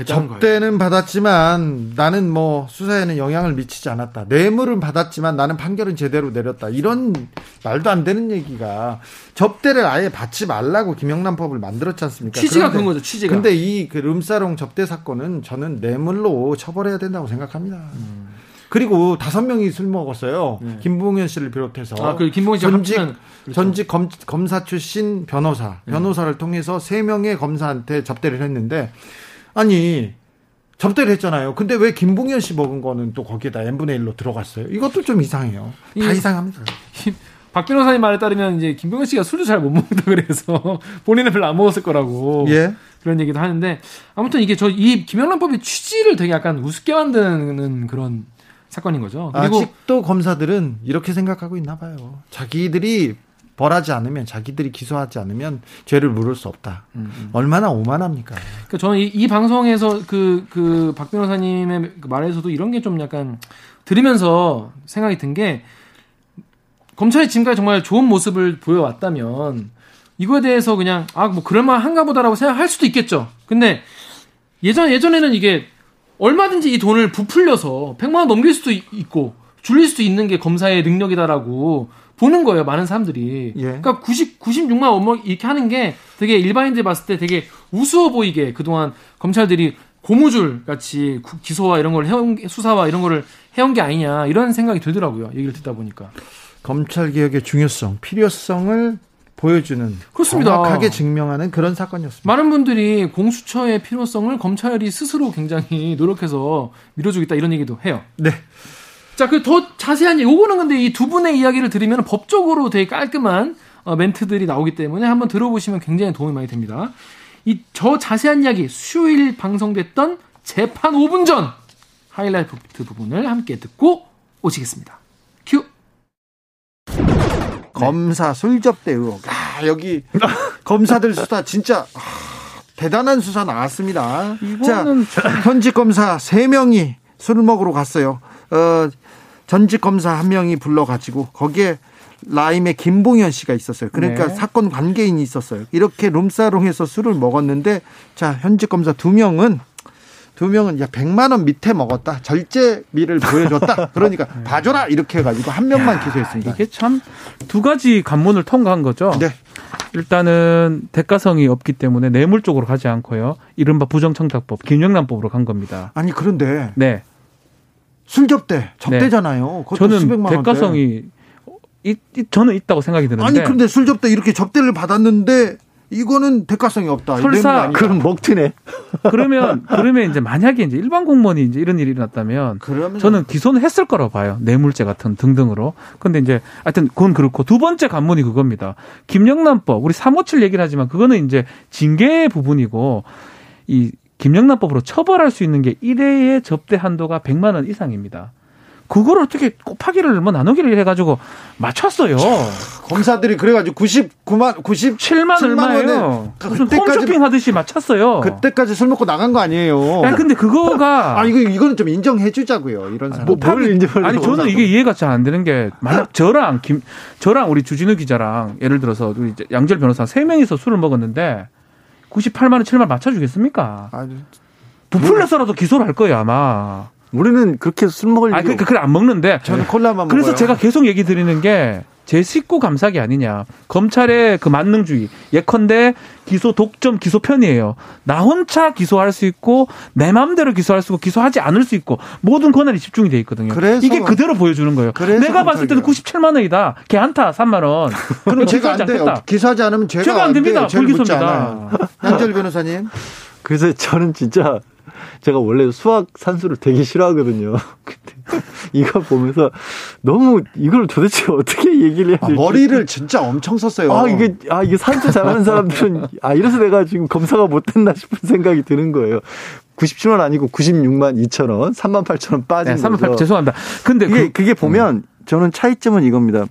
접대는 받았지만 나는 뭐 수사에는 영향을 미치지 않았다. 뇌물은 받았지만 나는 판결은 제대로 내렸다. 이런 말도 안 되는 얘기가 접대를 아예 받지 말라고 김영란법을 만들었지 않습니까? 취지가 그런 거죠. 취지가. 근데 이 그 룸사롱 접대 사건은 저는 뇌물로 처벌해야 된다고 생각합니다. 음. 그리고 다섯 명이 술 먹었어요. 네. 김봉현 씨를 비롯해서. 아, 그 김봉현 씨 전직 그렇죠. 전직 검, 검사 출신 변호사, 네. 변호사를 네. 통해서 세 명의 검사한테 접대를 했는데 아니 접대를 했잖아요. 근데 왜 김봉현 씨 먹은 거는 또 거기에다 n분의 1로 들어갔어요? 이것도 좀 이상해요. 다 이상합니다. 박 변호사님 말에 따르면 이제 김봉현 씨가 술도 잘 못 먹는다 그래서 본인은 별로 안 먹었을 거라고 예. 그런 얘기도 하는데 아무튼 이게 저 이 김영란법의 취지를 되게 약간 우습게 만드는 그런 사건인 거죠. 그리고 아직도 검사들은 이렇게 생각하고 있나 봐요. 자기들이 벌하지 않으면 자기들이 기소하지 않으면 죄를 물을 수 없다. 음, 음. 얼마나 오만합니까? 그러니까 저는 이, 이 방송에서 그 그 박 변호사님의 그 말에서도 이런 게 좀 약간 들으면서 생각이 든 게 검찰이 지금까지 정말 좋은 모습을 보여왔다면 이거에 대해서 그냥 아 뭐 그럴만 한가 보다라고 생각할 수도 있겠죠. 근데 예전 예전에는 이게 얼마든지 이 돈을 부풀려서 100만 원 넘길 수도 있고 줄일 수도 있는 게 검사의 능력이다라고 보는 거예요. 많은 사람들이. 예. 그러니까 90 96만 원 이렇게 하는 게 되게 일반인들 봤을 때 되게 우스워 보이게 그동안 검찰들이 고무줄 같이 기소와 이런 걸 해온 수사와 이런 거를 해온 게 아니냐 이런 생각이 들더라고요. 얘기를 듣다 보니까. 검찰 개혁의 중요성, 필요성을 보여주는 그렇습니다. 정확하게 증명하는 그런 사건이었습니다. 많은 분들이 공수처의 필요성을 검찰이 스스로 굉장히 노력해서 밀어주겠다 이런 얘기도 해요. 네. 자, 그 더 자세한 요거는 근데 이 두 분의 이야기를 들으면 법적으로 되게 깔끔한 어, 멘트들이 나오기 때문에 한번 들어보시면 굉장히 도움이 많이 됩니다. 이 저 자세한 이야기 수요일 방송됐던 재판 5분 전 하이라이트 부분을 함께 듣고 오시겠습니다. 큐. 검사 술접대 의혹. 아, 여기 검사들 수사 진짜 아, 대단한 수사 나왔습니다. 자, 현직 검사 3명이 술을 먹으러 갔어요. 어, 전직 검사 한 명이 불러가지고 거기에 라임의 김봉현 씨가 있었어요. 그러니까 네. 사건 관계인이 있었어요. 이렇게 룸사롱에서 술을 먹었는데 자 현직 검사 두 명은 두 명은 야 100만 원 밑에 먹었다. 절제미를 보여줬다. 그러니까 네. 봐줘라 이렇게 해가지고 한 명만 야, 기소했습니다. 이게 참 두 가지 관문을 통과한 거죠. 네. 일단은 대가성이 없기 때문에 뇌물 쪽으로 가지 않고요. 이른바 부정청탁법, 김영란법으로 간 겁니다. 아니 그런데 네. 술 접대 접대잖아요. 네. 저는 대가성이 이, 이, 저는 있다고 생각이 드는데 아니 근데 술 접대 이렇게 접대를 받았는데 이거는 대가성이 없다. 설사 그럼 먹튀네. 그러면 그러면 이제 만약에 이제 일반 공무원이 이제 이런 일이 일어났다면 그러면... 저는 기소는 했을 거라고 봐요. 뇌물죄 같은 등등으로. 근데 이제 하여튼 그건 그렇고 두 번째 관문이 그겁니다. 김영란법 우리 357 얘기를 하지만 그거는 이제 징계 부분이고 이 김영란법으로 처벌할 수 있는 게 1회의 접대 한도가 100만 원 이상입니다. 그걸 어떻게 곱하기를 뭐 나누기를 해가지고 맞췄어요. 검사들이 그래가지고 99만 97만 얼마예요? 무슨 홈쇼핑 하듯이 맞췄어요. 그때까지 술 먹고 나간 거 아니에요. 아 근데 그거가 아 이거 이거는 좀 인정해 주자고요. 이런 사람. 뭐, 뭘 인정? 아니 저는 이게 이해가 잘 안 되는 게 만약 저랑 김 저랑 우리 주진우 기자랑 예를 들어서 우리 양절 변호사 세 명이서 술을 먹었는데 98만 원, 7만 원 맞춰주겠습니까? 아, 부풀려서라도 기소를 할 거예요 아마. 우리는 그렇게 술 먹을 아, 그러니까 그걸 안 먹는데. 저는 콜라만 그래서 먹어요. 제가 계속 얘기 드리는 게 제 식구 감사기 아니냐. 검찰의 그 만능주의. 예컨대 기소 독점 기소 편이에요. 나 혼자 기소할 수 있고 내 마음대로 기소할 수 있고 기소하지 않을 수 있고 모든 권한이 집중이 돼 있거든요. 이게 그대로 보여주는 거예요. 내가 봤을 때는 97만 원이다. 걔 한타 3만 원. 그럼 제가 안 돼요. 기소하지 않으면 죄가, 죄가 안 됩니다. 불기소입니다. 양절 변호사님. 그래서 저는 진짜 제가 원래 수학 산수를 되게 싫어하거든요. 근데 이거 보면서 너무 이걸 도대체 어떻게 얘기를 해야 될지 아, 머리를 진짜 엄청 썼어요. 아 이게 아 이게 산수 잘하는 사람들은 아 이래서 내가 지금 검사가 못 됐나 싶은 생각이 드는 거예요. 97원 아니고 96만 2천 원, 3만 8천 원 빠진 네, 3만 8천 죄송합니다. 근데 그게, 그, 그게 보면 음. 저는 차이점은 이겁니다.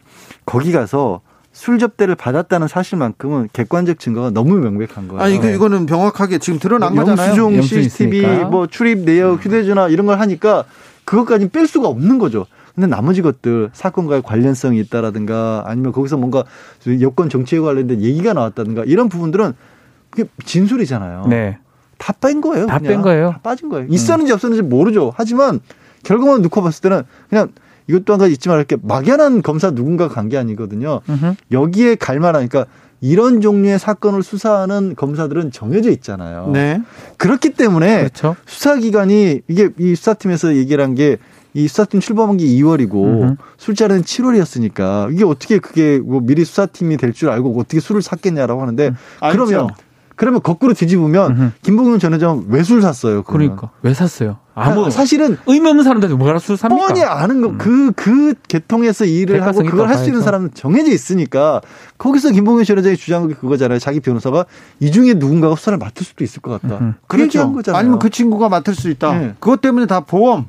거기 가서 술 접대를 받았다는 사실만큼은 객관적 증거가 너무 명백한 거예요. 아, 이거 이거는 명확하게 지금 드러난 거잖아요. 영수증, CCTV, 뭐 출입 내역, 휴대전화 이런 걸 하니까 그것까지는 뺄 수가 없는 거죠. 근데 나머지 것들 사건과의 관련성이 있다라든가 아니면 거기서 뭔가 여권 정치에 관련된 얘기가 나왔다든가 이런 부분들은 그게 진술이잖아요. 네. 다 뺀 거예요. 다 뺀 거예요. 다 빠진 거예요. 있었는지 없었는지 모르죠. 하지만 결과만 놓고 봤을 때는 그냥 이것도 한 가지 잊지 말할 게 막연한 검사 누군가 간 게 아니거든요. 으흠. 여기에 갈 만한 그러니까 이런 종류의 사건을 수사하는 검사들은 정해져 있잖아요. 네. 그렇기 때문에 그렇죠. 수사기관이 이게 이 수사팀에서 얘기를 한 게 이 수사팀 출범한 게 2월이고 으흠. 술자리는 7월이었으니까 이게 어떻게 그게 뭐 미리 수사팀이 될 줄 알고 어떻게 술을 샀겠냐라고 하는데 음. 그러면 그러면 거꾸로 뒤집으면 으흠. 김봉현 전 회장 왜술 샀어요? 그러면. 그러니까 왜 샀어요? 아무 사실은 의미 없는 사람들 뭐라 술 삽니까? 뻔히 아는 거 그그 음. 그 계통에서 일을 하고 그걸 할 수 있는 사람은 정해져 있으니까 거기서 김봉현 전 회장의 주장이 그거잖아요. 자기 변호사가 이 중에 누군가가 수사를 맡을 수도 있을 것 같다. 음. 그 그렇죠. 거잖아요. 아니면 그 친구가 맡을 수 있다. 네. 그것 때문에 다 보험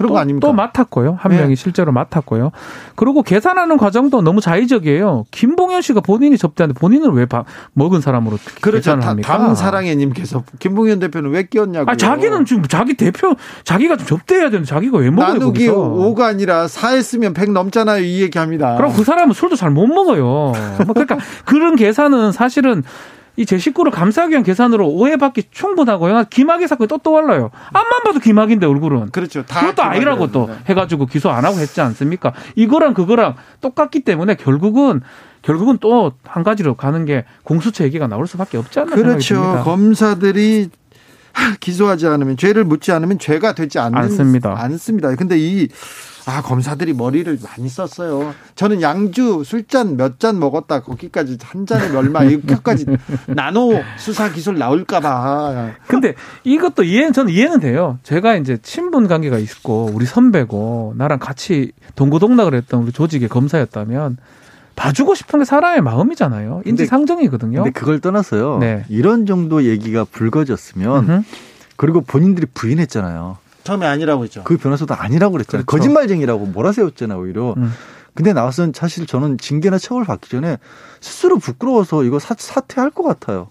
그런 또, 거 아닙니까? 또 맡았고요. 한 네. 명이 실제로 맡았고요. 그리고 계산하는 과정도 너무 자의적이에요. 김봉현 씨가 본인이 접대하는데 본인을 왜 먹은 사람으로 그렇죠. 계산을 합니까? 담 사랑해님께서 김봉현 대표는 왜 끼었냐고. 아, 자기는 지금 자기 대표 자기가 좀 접대해야 되는데 자기가 왜 먹어요? 나누기 거기서. 5가 아니라 4 했으면 100 넘잖아요. 이 얘기합니다. 그럼 그 사람은 술도 잘 못 먹어요. 뭐 그러니까 그런 계산은 사실은 이 제 식구를 감싸기 위한 계산으로 오해받기 충분하고요. 김학의 사건이 또 떠올라요. 앞만 봐도 김학인데 얼굴은. 그렇죠. 그것도 아니라고 또 해가지고 기소 안 하고 했지 않습니까? 이거랑 그거랑 똑같기 때문에 결국은 결국은 또 한 가지로 가는 게 공수처 얘기가 나올 수밖에 없지 않나 그렇죠. 검사들이 기소하지 않으면 죄를 묻지 않으면 죄가 되지 않는, 않습니다. 않습니다. 근데 이 아, 검사들이 머리를 많이 썼어요. 저는 양주 술잔 몇 잔 먹었다. 거기까지 한 잔에 얼마 이렇게까지 나노 수사 기술 나올까 봐. 근데 이것도 이해는 저는 이해는 돼요. 제가 이제 친분 관계가 있고 우리 선배고 나랑 같이 동고동락을 했던 우리 조직의 검사였다면 봐주고 싶은 게 사람의 마음이잖아요. 인지상정이거든요. 근데 그걸 떠나서요. 네. 이런 정도 얘기가 불거졌으면 으흠. 그리고 본인들이 부인했잖아요. 처음에 아니라고 했죠. 그 변호사도 아니라고 그랬잖아요. 그렇죠. 거짓말쟁이라고 몰아세웠잖아요, 오히려. 음. 근데 나와서는 사실 저는 징계나 처벌 받기 전에 스스로 부끄러워서 이거 사, 사퇴할 것 같아요.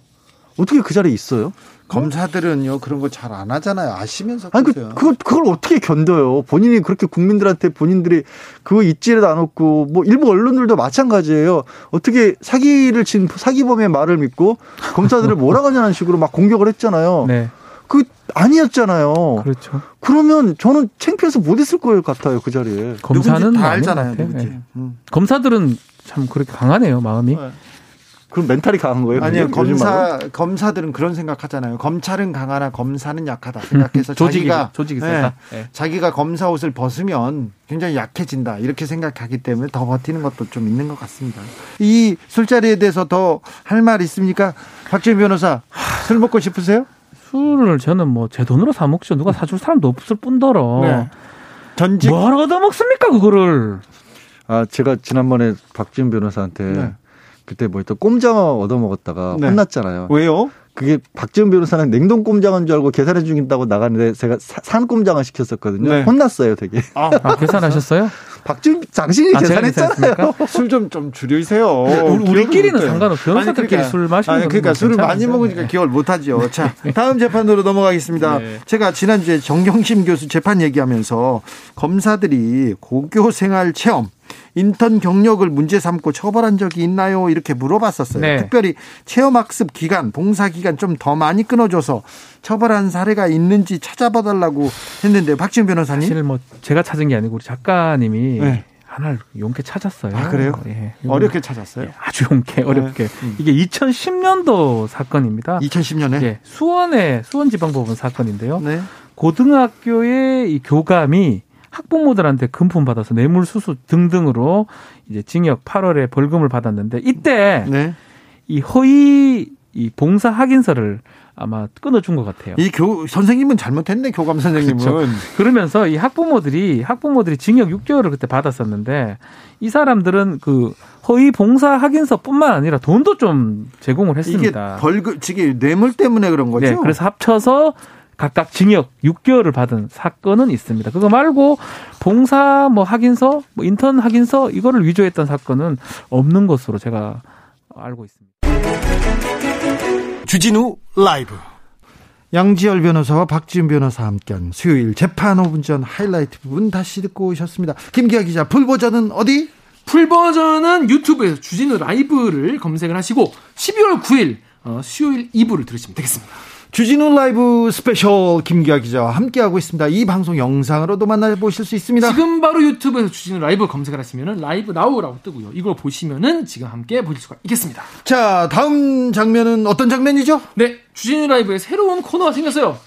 어떻게 그 자리에 있어요? 검사들은요 그런 거 잘 안 하잖아요. 아시면서 아니 그, 그걸 그걸 어떻게 견뎌요? 본인이 그렇게 국민들한테 본인들이 그거 잊지를 않았고 뭐 일부 언론들도 마찬가지예요. 어떻게 사기를 친 사기범의 말을 믿고 검사들을 몰아가냐는 식으로 막 공격을 했잖아요. 네. 그 아니었잖아요. 그렇죠. 그러면 저는 창피해서 못 있을 것 같아요 그 자리에. 검사는 다 알잖아요. 네. 음. 검사들은 참 그렇게 강하네요 마음이. 네. 그럼 멘탈이 강한 거예요? 아니요 검사 검사들은 그런 생각하잖아요. 검찰은 강하나 검사는 약하다 생각해서 자기가 조직이 네, 네. 자기가 검사 옷을 벗으면 굉장히 약해진다 이렇게 생각하기 때문에 더 버티는 것도 좀 있는 것 같습니다. 이 술자리에 대해서 더 할 말 있습니까? 박지현 변호사 술 먹고 싶으세요? 술을 저는 뭐 제 돈으로 사 먹죠. 누가 사줄 사람도 없을 뿐더러. 네. 전직 뭐하러 얻어 먹습니까 그거를? 아 제가 지난번에 박지훈 변호사한테 네. 그때 뭐또 꼼장어 얻어 먹었다가 네. 혼났잖아요. 왜요? 그게 박지훈 변호사는 냉동 꼼장어인 줄 알고 계산해 주긴다고 나갔는데 제가 산 꼼장어 시켰었거든요. 네. 혼났어요, 되게. 아, 아 계산하셨어요? 박지훈 당신이 아, 계산했잖아요. 술 좀좀 줄이세요. 우리, 끼리는 상관없어요. 변호사들끼리 그러니까, 술 마시는 아니, 그러니까 술을 많이 먹으니까 기억을 못 하죠. 자, 다음 재판으로 넘어가겠습니다. 네. 제가 지난주에 정경심 교수 재판 얘기하면서 검사들이 고교 생활 체험 인턴 경력을 문제 삼고 처벌한 적이 있나요? 이렇게 물어봤었어요. 네. 특별히 체험학습 기간, 봉사 기간 좀 더 많이 끊어줘서 처벌한 사례가 있는지 찾아봐달라고 했는데 박지훈 변호사님. 사실 뭐 제가 찾은 게 아니고 우리 작가님이 네. 하나를 용케 찾았어요. 아, 그래요? 예. 어렵게 찾았어요? 예, 아주 용케, 어렵게. 네. 음. 이게 2010년도 사건입니다. 2010년에? 예. 수원의 수원지방법원 사건인데요. 네. 고등학교의 이 교감이 학부모들한테 금품 받아서 뇌물 수수 등등으로 이제 징역 8월에 벌금을 받았는데 이때 네. 이 허위 이 봉사 확인서를 아마 끊어준 것 같아요. 이 교 선생님은 잘못했네 교감 선생님은. 그렇죠. 그러면서 이 학부모들이 학부모들이 징역 6개월을 그때 받았었는데 이 사람들은 그 허위 봉사 확인서뿐만 아니라 돈도 좀 제공을 했습니다. 이게 벌금 지게 뇌물 때문에 그런 거죠. 네, 그래서 합쳐서 각각 징역 6개월을 받은 사건은 있습니다. 그거 말고 봉사 뭐 확인서, 뭐 인턴 확인서 이거를 위조했던 사건은 없는 것으로 제가 알고 있습니다. 주진우 라이브 양지열 변호사와 박지훈 변호사 함께한 수요일 재판 5분 전 하이라이트 부분 다시 듣고 오셨습니다. 김기화 기자 full 버전은 어디? full 버전은 유튜브에서 주진우 라이브를 검색을 하시고 12월 9일 어, 수요일 2부를 들으시면 되겠습니다. 주진우 라이브 스페셜 김기화 기자와 함께하고 있습니다. 이 방송 영상으로도 만나보실 수 있습니다. 지금 바로 유튜브에서 주진우 라이브 검색을 하시면 live now라고 뜨고요. 이걸 보시면은 지금 함께 보실 수가 있겠습니다. 자, 다음 장면은 어떤 장면이죠? 네, 주진우 라이브에 새로운 코너가 생겼어요.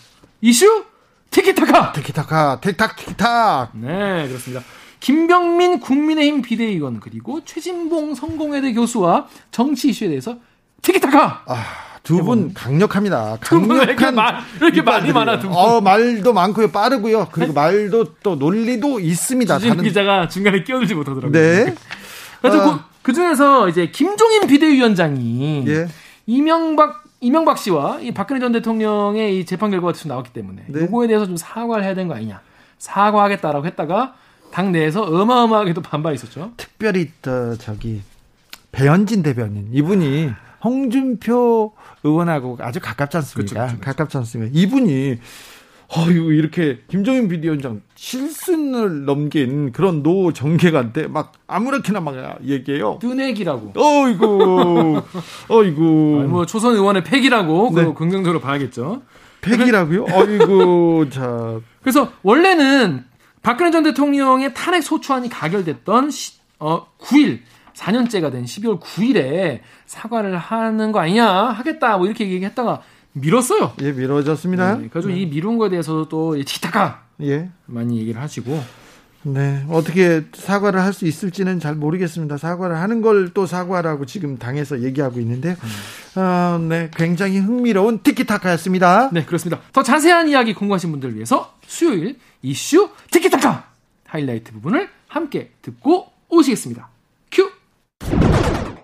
이슈 티키타카. 티키타카, 틱탁, 틱탁. 네, 그렇습니다. 김병민 국민의힘 비대위원 그리고 최진봉 성공회대 교수와 정치 이슈에 대해서 티키타카. 아. 두 분 강력합니다. 강력한 말, 이렇게 말이 많아 두 분. 어, 말도 많고요, 빠르고요. 그리고 말도 또 논리도 있습니다. 주진 다른... 기자가 중간에 끼어들지 못하더라고요. 네. 그래서 어... 그, 중에서 이제 김종인 비대위원장이 예. 이명박 이명박 씨와 이 박근혜 전 대통령의 이 재판 결과가 좀 나왔기 때문에 네. 이거에 대해서 좀 사과를 해야 되는 거 아니냐. 사과하겠다라고 했다가 당 내에서 어마어마하게 도 반발이 있었죠. 특별히 또 저기 배현진 대변인 이분이 홍준표 의원하고 아주 가깝지 않습니까? 그쵸, 그쵸, 그쵸. 가깝지 않습니까? 이분이 어유 이렇게 김정인 비대위원장 실순을 넘긴 그런 노 정계관한테 막 아무렇게나 막 얘기해요. 뜨내기라고. 어이구, 어이구. 아니, 뭐 초선 의원의 폐기라고 네. 긍정적으로 봐야겠죠. 폐기라고요? 어이구, 자. 그래서 원래는 박근혜 전 대통령의 탄핵 소추안이 가결됐던 시, 어, 9일 4년째가 된 12월 9일에 사과를 하는 거 아니냐 하겠다 뭐 이렇게 얘기했다가 미뤘어요. 예, 미뤄졌습니다. 네, 그래서 네. 이 미룬 거에 대해서도 또 티타카 예 많이 얘기를 하시고 네 어떻게 사과를 할 수 있을지는 잘 모르겠습니다. 사과를 하는 걸 또 사과라고 지금 당에서 얘기하고 있는데 음. 어, 네 굉장히 흥미로운 티키타카였습니다. 네 그렇습니다. 더 자세한 이야기 궁금하신 분들을 위해서 수요일 이슈 티키타카 하이라이트 부분을 함께 듣고 오시겠습니다.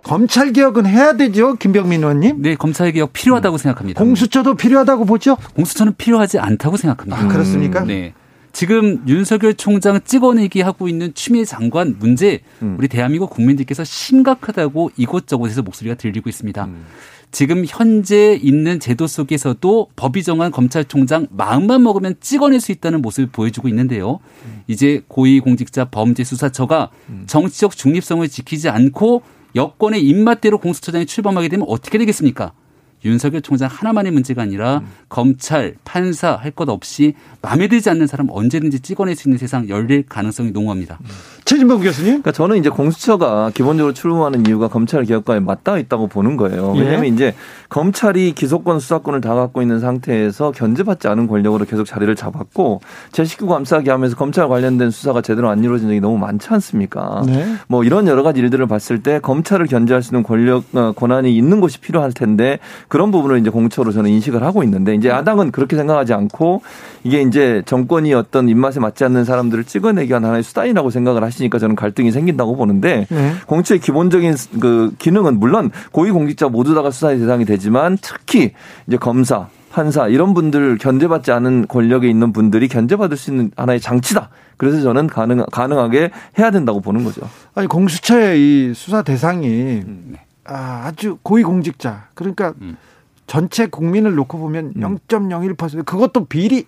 검찰 개혁은 해야 되죠, 김병민 의원님? 네, 검찰 개혁 필요하다고 음. 생각합니다. 공수처도 필요하다고 보죠? 공수처는 필요하지 않다고 생각합니다. 아, 그렇습니까? 네. 지금 윤석열 총장 찍어내기 하고 있는 추미애 장관 문제 음. 우리 대한민국 국민들께서 심각하다고 이곳저곳에서 목소리가 들리고 있습니다. 음. 지금 현재 있는 제도 속에서도 법이 정한 검찰총장 마음만 먹으면 찍어낼 수 있다는 모습을 보여주고 있는데요. 이제 고위공직자 범죄수사처가 음. 정치적 중립성을 지키지 않고 여권의 입맛대로 공수처장이 출범하게 되면 어떻게 되겠습니까? 윤석열 총장 하나만의 문제가 아니라 음. 검찰, 판사 할 것 없이 마음에 들지 않는 사람 언제든지 찍어낼 수 있는 세상 열릴 가능성이 농후합니다. 음. 최진범 교수님? 그러니까 저는 이제 공수처가 기본적으로 출범하는 이유가 검찰 개혁과에 맞닿아 있다고 보는 거예요. 예. 왜냐하면 예. 이제 검찰이 기소권 수사권을 다 갖고 있는 상태에서 견제받지 않은 권력으로 계속 자리를 잡았고 제 식구 감싸기 하면서 검찰 관련된 수사가 제대로 안 이루어진 적이 너무 많지 않습니까? 네. 뭐 이런 여러 가지 일들을 봤을 때 검찰을 견제할 수 있는 권력 어, 권한이 있는 곳이 필요할 텐데 그런 부분을 이제 공처로 저는 인식을 하고 있는데 이제 야당은 그렇게 생각하지 않고 이게 이제 정권이 어떤 입맛에 맞지 않는 사람들을 찍어내기 위한 하나의 수단이라고 생각을 하시 니까 저는 갈등이 생긴다고 보는데 네. 공처의 기본적인 그 기능은 물론 고위공직자 모두 다가 수사의 대상이 되지만 특히 이제 검사 판사 이런 분들 견제받지 않은 권력에 있는 분들이 견제받을 수 있는 하나의 장치다. 그래서 저는 가능 가능하게 해야 된다고 보는 거죠. 아니 공수처의 이 수사 대상이 음. 아, 아주 고위 공직자 그러니까 음. 전체 국민을 놓고 보면 음. 0.01% 그것도 비리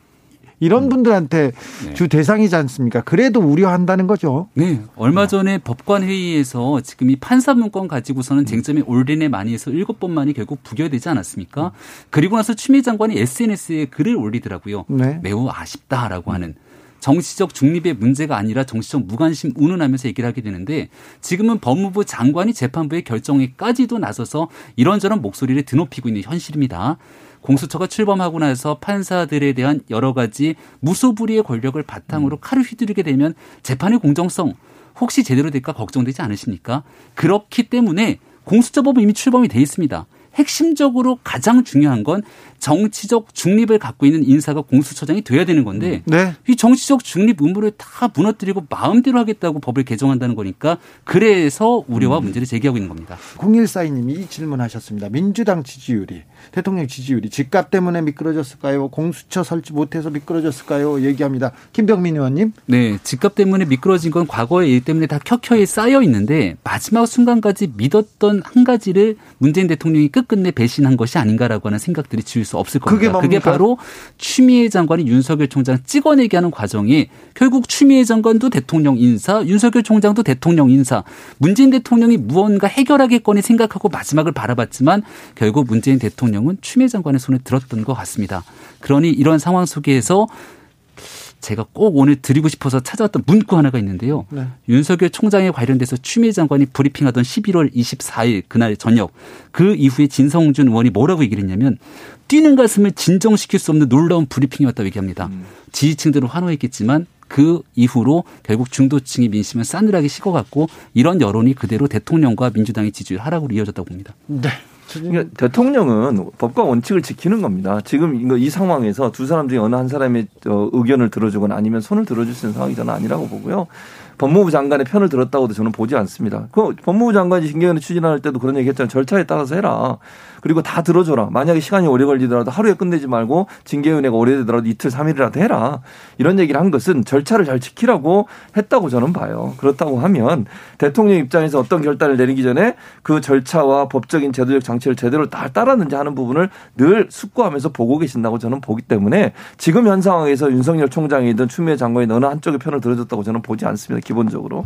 이런 음. 분들한테 네. 주 대상이지 않습니까? 그래도 우려한다는 거죠. 네. 얼마 전에 법관 회의에서 지금 이 판사 문건 가지고서는 쟁점이 올린에 많이 해서 일곱 번 만이 결국 부결되지 않았습니까? 그리고 나서 추미애 장관이 SNS에 글을 올리더라고요. 네. 매우 아쉽다라고 하는. 정치적 중립의 문제가 아니라 정치적 무관심 운운하면서 얘기를 하게 되는데 지금은 법무부 장관이 재판부의 결정에까지도 나서서 이런저런 목소리를 드높이고 있는 현실입니다. 공수처가 출범하고 나서 판사들에 대한 여러 가지 무소불위의 권력을 바탕으로 음. 칼을 휘두르게 되면 재판의 공정성 혹시 제대로 될까 걱정되지 않으십니까? 그렇기 때문에 공수처법은 이미 출범이 돼 있습니다. 핵심적으로 가장 중요한 건 정치적 중립을 갖고 있는 인사가 공수처장이 돼야 되는 건데 음. 네. 이 정치적 중립 의무를 다 무너뜨리고 마음대로 하겠다고 법을 개정한다는 거니까 그래서 우려와 음. 문제를 제기하고 있는 겁니다. 0142님이 이 질문하셨습니다. 민주당 지지율이 대통령 지지율이 집값 때문에 미끄러졌을까요? 공수처 설치 못해서 미끄러졌을까요? 얘기합니다. 김병민 의원님. 네, 집값 때문에 미끄러진 건 과거의 일 때문에 다 켜켜이 쌓여 있는데 마지막 순간까지 믿었던 한 가지를 문재인 대통령이 끝끝내 배신한 것이 아닌가라고 하는 생각들이 지울 수 없을 겁니다. 그게, 그게 바로 추미애 장관이 윤석열 총장 찍어내게 하는 과정이 결국 추미애 장관도 대통령 인사, 윤석열 총장도 대통령 인사, 문재인 대통령이 무언가 해결하겠거니 생각하고 마지막을 바라봤지만 결국 문재인 대통령은 추미애 장관의 손에 들었던 것 같습니다. 그러니 이런 상황 속에서 제가 꼭 오늘 드리고 싶어서 찾아왔던 문구 하나가 있는데요. 네. 윤석열 총장에 관련돼서 추미애 장관이 브리핑하던 11월 24일 그날 저녁 그 이후에 진성준 의원이 뭐라고 얘기를 했냐면 뛰는 가슴을 진정시킬 수 없는 놀라운 브리핑이었다고 얘기합니다. 음. 지지층들은 환호했겠지만 그 이후로 결국 중도층의 민심은 싸늘하게 식어갔고 이런 여론이 그대로 대통령과 민주당의 지지율 하락으로 이어졌다고 봅니다. 네. 그러니까 대통령은 법과 원칙을 지키는 겁니다. 지금 이거 이 상황에서 두 사람 중에 어느 한 사람의 어, 의견을 들어주거나 아니면 손을 들어줄 수 있는 상황이 저는 아니라고 보고요. 법무부 장관의 편을 들었다고도 저는 보지 않습니다. 그 법무부 장관이 신경을 추진할 때도 그런 얘기 했잖아요. 절차에 따라서 해라. 그리고 다 들어줘라. 만약에 시간이 오래 걸리더라도 하루에 끝내지 말고 징계위원회가 오래되더라도 이틀, 삼일이라도 해라. 이런 얘기를 한 것은 절차를 잘 지키라고 했다고 저는 봐요. 그렇다고 하면 대통령 입장에서 어떤 결단을 내리기 전에 그 절차와 법적인 제도적 장치를 제대로 다 따랐는지 하는 부분을 늘 숙고하면서 보고 계신다고 저는 보기 때문에 지금 현 상황에서 윤석열 총장이든 추미애 장관이 어느 한쪽의 편을 들어줬다고 저는 보지 않습니다. 기본적으로.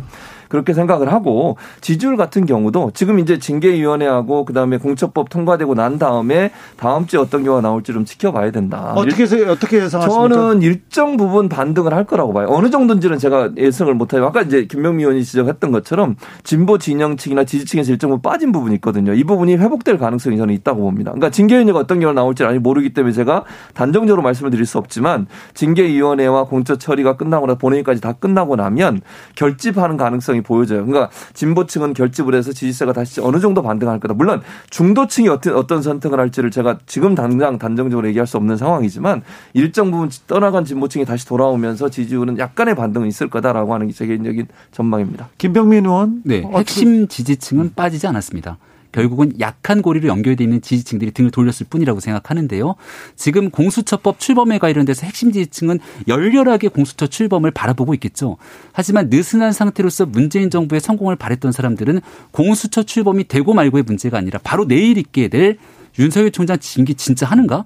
그렇게 생각을 하고 지지율 같은 경우도 지금 이제 징계위원회하고 그다음에 공처법 통과되고 난 다음에 다음 주에 어떤 경우가 나올지 좀 지켜봐야 된다. 어떻게 어떻게 예상하십니까? 저는 일정 부분 반등을 할 거라고 봐요. 어느 정도인지는 제가 예상을 못해요. 아까 이제 김명미 의원이 지적했던 것처럼 진보 진영 층이나 지지층에서 일정 부분 빠진 부분이 있거든요. 이 부분이 회복될 가능성이 저는 있다고 봅니다. 그러니까 징계위원회가 어떤 경우가 나올지 아직 모르기 때문에 제가 단정적으로 말씀을 드릴 수 없지만 징계위원회와 공처 처리가 끝나고 나 본회의까지 다 끝나고 나면 결집하는 가능성이 보여져요. 그러니까 진보층은 결집을 해서 지지세가 다시 어느 정도 반등할 거다. 물론 중도층이 어떤 어떤 선택을 할지를 제가 지금 당장 단정적으로 얘기할 수 없는 상황이지만 일정 부분 떠나간 진보층이 다시 돌아오면서 지지율은 약간의 반등은 있을 거다라고 하는 게 제 개인적인 전망입니다. 김병민 의원. 네. 핵심 지지층은 빠지지 않았습니다. 결국은 약한 고리로 연결돼 있는 지지층들이 등을 돌렸을 뿐이라고 생각하는데요. 지금 공수처법 출범에 관련돼서 핵심 지지층은 열렬하게 공수처 출범을 바라보고 있겠죠. 하지만 느슨한 상태로서 문재인 정부의 성공을 바랬던 사람들은 공수처 출범이 되고 말고의 문제가 아니라 바로 내일 있게 될 윤석열 총장 징계 진짜 하는가?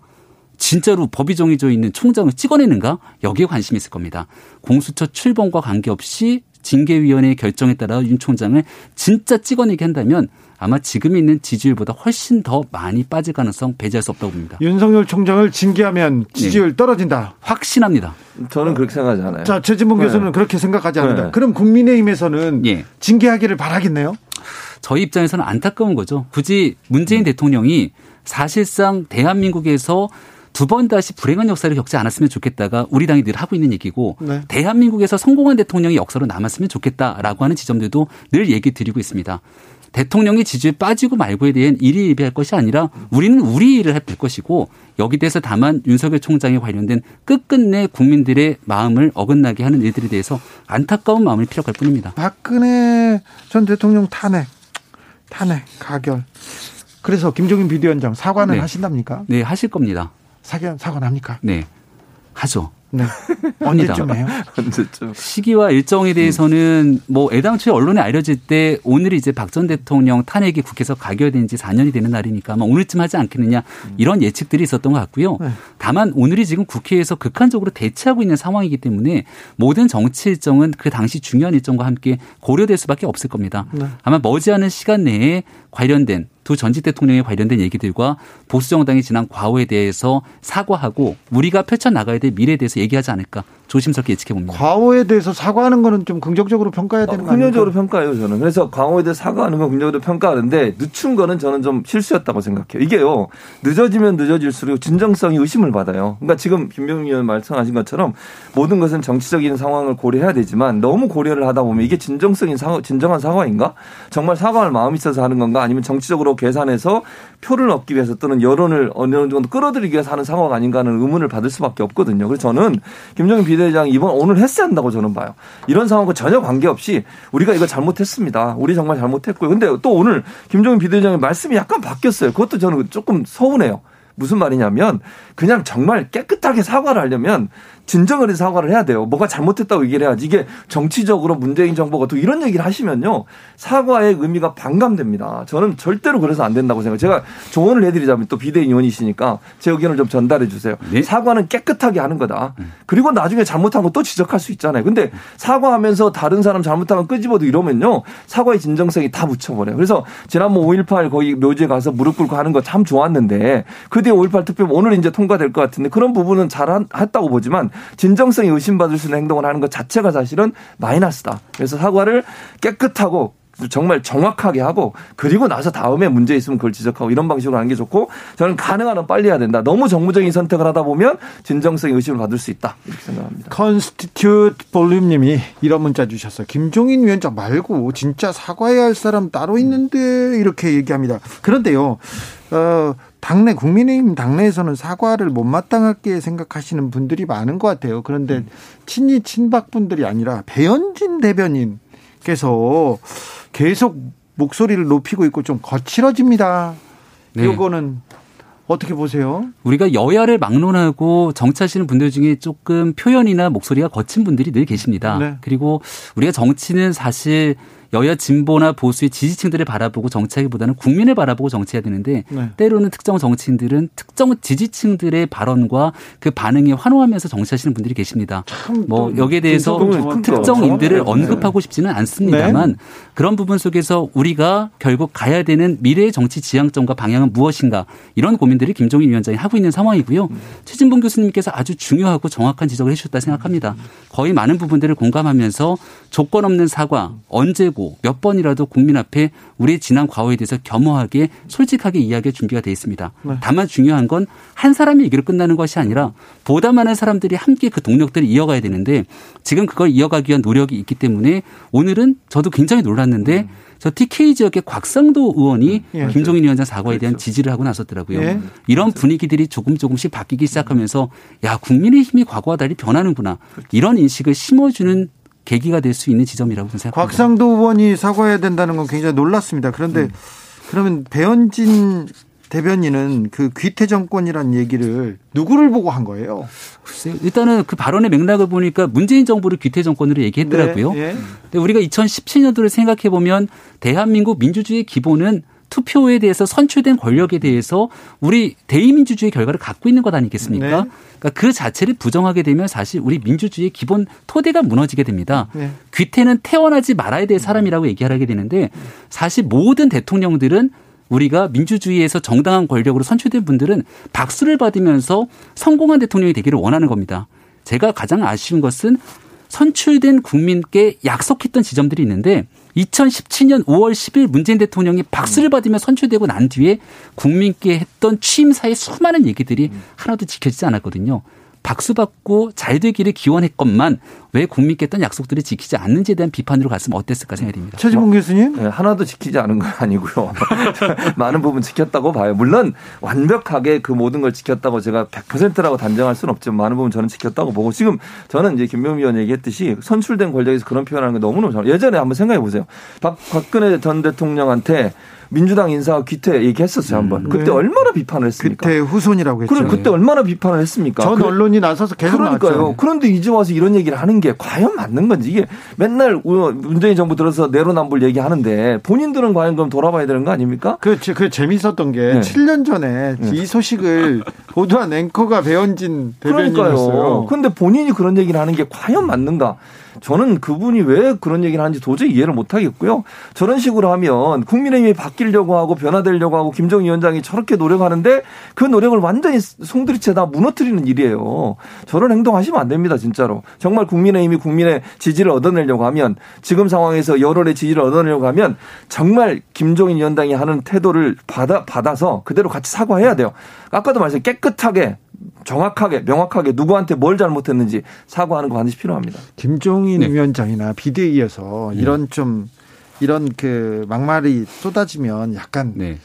진짜로 법이 정해져 있는 총장을 찍어내는가? 여기에 관심이 있을 겁니다. 공수처 출범과 관계없이 징계위원회의 결정에 따라 윤 총장을 진짜 찍어내게 한다면 아마 지금 있는 지지율보다 훨씬 더 많이 빠질 가능성 배제할 수 없다고 봅니다. 윤석열 총장을 징계하면 지지율 네. 떨어진다. 확신합니다. 저는 그렇게 생각하지 않아요. 자, 최진봉 네. 교수는 그렇게 생각하지 않는다. 네. 그럼 국민의힘에서는 네. 징계하기를 바라겠네요? 저희 입장에서는 안타까운 거죠. 굳이 문재인 음. 대통령이 사실상 대한민국에서 두번 다시 불행한 역사를 겪지 않았으면 좋겠다가 우리 당이 늘 하고 있는 얘기고 네. 대한민국에서 성공한 대통령이 역사로 남았으면 좋겠다라고 하는 지점들도 늘 얘기 드리고 있습니다. 대통령이 지지에 빠지고 말고에 대한 일희일비할 것이 아니라 우리는 우리 일을 할 것이고 여기 대해서 다만 윤석열 총장에 관련된 끝끝내 국민들의 마음을 어긋나게 하는 일들에 대해서 안타까운 마음을 피력할 뿐입니다. 박근혜 전 대통령 탄핵, 탄핵, 가결. 그래서 김종인 비대위원장 사과는 네. 하신답니까? 네, 하실 겁니다. 사과 사과는 합니까? 네, 하죠. 네. 언제쯤 해요? 언제쯤? 시기와 일정에 대해서는 뭐 애당초에 언론에 알려질 때 오늘이 이제 박 전 대통령 탄핵이 국회에서 가결된 지 4년이 되는 날이니까 아마 오늘쯤 하지 않겠느냐 이런 예측들이 있었던 것 같고요. 네. 다만 오늘이 지금 국회에서 극한적으로 대치하고 있는 상황이기 때문에 모든 정치 일정은 그 당시 중요한 일정과 함께 고려될 수밖에 없을 겁니다. 네. 아마 머지않은 시간 내에 관련된 두 전직 대통령에 관련된 얘기들과 보수 정당이 지난 과오에 대해서 사과하고 우리가 펼쳐 나가야 될 미래에 대해서 얘기하지 않을까 조심스럽게 예측해 봅니다. 과오에 대해서 사과하는 거는 좀 긍정적으로 평가해야 되는 거 아니에요? 긍정적으로 평가해요 저는. 그래서 과오에 대해서 사과하는 건 긍정적으로 평가하는데 늦춘 거는 저는 좀 실수였다고 생각해요. 이게요 늦어지면 늦어질수록 진정성이 의심을 받아요. 그러니까 지금 김병민 의원 말씀하신 것처럼 모든 것은 정치적인 상황을 고려해야 되지만 너무 고려를 하다 보면 이게 진정성인 사과, 진정한 사과인가? 정말 사과할 마음이 있어서 하는 건가? 아니면 정치적으로 계산해서 표를 얻기 위해서 또는 여론을 어느 정도 끌어들이기 위해서 하는 상황 아닌가 하는 의문을 받을 수밖에 없거든요. 그래서 저는 김정인 비대위장 이번 오늘 했어야 한다고 저는 봐요. 이런 상황과 전혀 관계없이 우리가 이거 잘못했습니다. 우리 정말 잘못했고요. 근데 또 오늘 김정인 비대위장의 말씀이 약간 바뀌었어요. 그것도 저는 조금 서운해요. 무슨 말이냐면 그냥 정말 깨끗하게 사과를 하려면 진정을 해서 사과를 해야 돼요. 뭐가 잘못했다고 얘기를 해야지. 이게 정치적으로 문재인 정부가 또 이런 얘기를 하시면요. 사과의 의미가 반감됩니다. 저는 절대로 그래서 안 된다고 생각해요. 제가 조언을 해드리자면 또 비대위원이시니까 원제 의견을 좀 전달해 주세요. 네? 사과는 깨끗하게 하는 거다. 그리고 나중에 잘못한 거 또 지적할 수 있잖아요. 근데 사과하면서 다른 사람 잘못한 거 끄집어도 이러면요. 사과의 진정성이 다 묻혀버려요. 그래서 지난번 5.18 거기 묘지에 가서 무릎 꿇고 하는 거 참 좋았는데 그 뒤에 5.18 투표 오늘 이제 통과될 것 같은데 그런 부분은 잘 했다고 보지만 진정성이 의심받을 수 있는 행동을 하는 것 자체가 사실은 마이너스다. 그래서 사과를 깨끗하고 정말 정확하게 하고 그리고 나서 다음에 문제 있으면 그걸 지적하고 이런 방식으로 하는 게 좋고 저는 가능한 한 빨리 해야 된다. 너무 정무적인 선택을 하다 보면 진정성의 의심을 받을 수 있다. 이렇게 생각합니다. 컨스티튜트 볼륨 님이 이런 문자 주셨어요. 김종인 위원장 말고 진짜 사과해야 할 사람 따로 있는데 이렇게 얘기합니다. 그런데요. 어, 당내 국민의힘 당내에서는 사과를 못마땅하게 생각하시는 분들이 많은 것 같아요. 그런데 음. 친이 친박 분들이 아니라 배현진 대변인께서 계속 목소리를 높이고 있고 좀 거칠어집니다. 네. 요거는 어떻게 보세요? 우리가 여야를 막론하고 정치하시는 분들 중에 조금 표현이나 목소리가 거친 분들이 늘 계십니다. 네. 그리고 우리가 정치는 사실 여야 진보나 보수의 지지층들을 바라보고 정치하기보다는 국민을 바라보고 정치해야 되는데 네. 때로는 특정 정치인들은 특정 지지층들의 발언과 그 반응에 환호하면서 정치하시는 분들이 계십니다. 뭐 여기에 대해서 특정인들을 언급하고 싶지는 않습니다만 네. 그런 부분 속에서 우리가 결국 가야 되는 미래의 정치 지향점과 방향은 무엇인가 이런 고민들을 김종인 위원장이 하고 있는 상황이고요. 음. 최진봉 교수님께서 아주 중요하고 정확한 지적을 해주셨다 생각합니다. 거의 많은 부분들을 공감하면서 조건 없는 사과 언제 고 하고 몇 번이라도 국민 앞에 우리의 지난 과거에 대해서 겸허하게 솔직하게 이야기할 준비가 되어 있습니다. 네. 다만 중요한 건 한 사람이 얘기로 끝나는 것이 아니라 보다 많은 사람들이 함께 그 동력들을 이어가야 되는데 지금 그걸 이어가기 위한 노력이 있기 때문에 오늘은 저도 굉장히 놀랐는데 음. 저 TK 지역의 곽상도 의원이 예. 김종인 위원장 사과에 대한 그렇죠. 지지를 하고 나섰더라고요. 예. 이런 분위기들이 조금 조금씩 바뀌기 시작하면서 야 국민의 힘이 과거와 달리 변하는구나 그렇죠. 이런 인식을 심어주는 계기가 될 수 있는 지점이라고 생각합니다. 곽상도 의원이 사과해야 된다는 건 굉장히 놀랐습니다. 그런데 음. 그러면 배현진 대변인은 그 귀태 정권이란 얘기를 누구를 보고 한 거예요? 글쎄요. 일단은 그 발언의 맥락을 보니까 문재인 정부를 귀태 정권으로 얘기했더라고요. 네, 네. 근데 우리가 2017년도를 생각해 보면 대한민국 민주주의 기본은 투표에 대해서 선출된 권력에 대해서 우리 대의민주주의 결과를 갖고 있는 것 아니겠습니까? 네. 그러니까 그 자체를 부정하게 되면 사실 우리 민주주의의 기본 토대가 무너지게 됩니다. 네. 귀태는 태어나지 말아야 될 사람이라고 얘기하게 되는데 사실 모든 대통령들은 우리가 민주주의에서 정당한 권력으로 선출된 분들은 박수를 받으면서 성공한 대통령이 되기를 원하는 겁니다. 제가 가장 아쉬운 것은 선출된 국민께 약속했던 지점들이 있는데 2017년 5월 10일 문재인 대통령이 박수를 받으며 선출되고 난 뒤에 국민께 했던 취임사의 수많은 얘기들이 하나도 지켜지지 않았거든요. 박수 받고 잘 되기를 기원했건만 왜 국민께 했던 약속들을 지키지 않는지에 대한 비판으로 갔으면 어땠을까 생각이 듭니다. 최지봉 교수님? 네, 하나도 지키지 않은 건 아니고요. 많은 부분 지켰다고 봐요. 물론 완벽하게 그 모든 걸 지켰다고 제가 100%라고 단정할 수는 없지만 많은 부분 저는 지켰다고 보고 지금 저는 이제 김명미 의원 얘기했듯이 선출된 권력에서 그런 표현하는 게 너무너무 잘 예전에 한번 생각해 보세요. 박, 박근혜 전 대통령한테 민주당 인사 귀태 얘기했었어요 한번. 음. 그때 네. 얼마나 비판을 했습니까? 그때 후손이라고 했죠. 그럼 그때 얼마나 비판을 했습니까? 전 그, 언론이 나서서 계속 그러니까요. 나왔죠. 그런데 이제 와서 이런 얘기를 하는 게 과연 맞는 건지 이게 맨날 문재인 정부 들어서 내로남불 얘기하는데 본인들은 과연 그럼 돌아봐야 되는 거 아닙니까? 그, 그 재밌었던 게 네. 7년 전에 네. 이 소식을 보도한 앵커가 배현진 대변인이었어요. 그런데 본인이 그런 얘기를 하는 게 과연 맞는가? 저는 그분이 왜 그런 얘기를 하는지 도저히 이해를 못 하겠고요. 저런 식으로 하면 국민의힘이 바뀌려고 하고 변화되려고 하고 김정희 위원장이 저렇게 노력하는데 그 노력을 완전히 송두리째 다 무너뜨리는 일이에요. 저런 행동하시면 안 됩니다, 진짜로. 정말 국민의힘이 국민의 지지를 얻어내려고 하면 지금 상황에서 여론의 지지를 얻어내려고 하면 정말 김종인 위원장이 하는 태도를 받아 받아서 그대로 같이 사과해야 돼요. 아까도 말했어요. 깨끗하게 정확하게 명확하게 누구한테 뭘 잘못했는지 사과하는 거 반드시 필요합니다. 김종인 네. 위원장이나 비대위에서 네. 이런 좀 이런 그 막말이 쏟아지면 약간 네.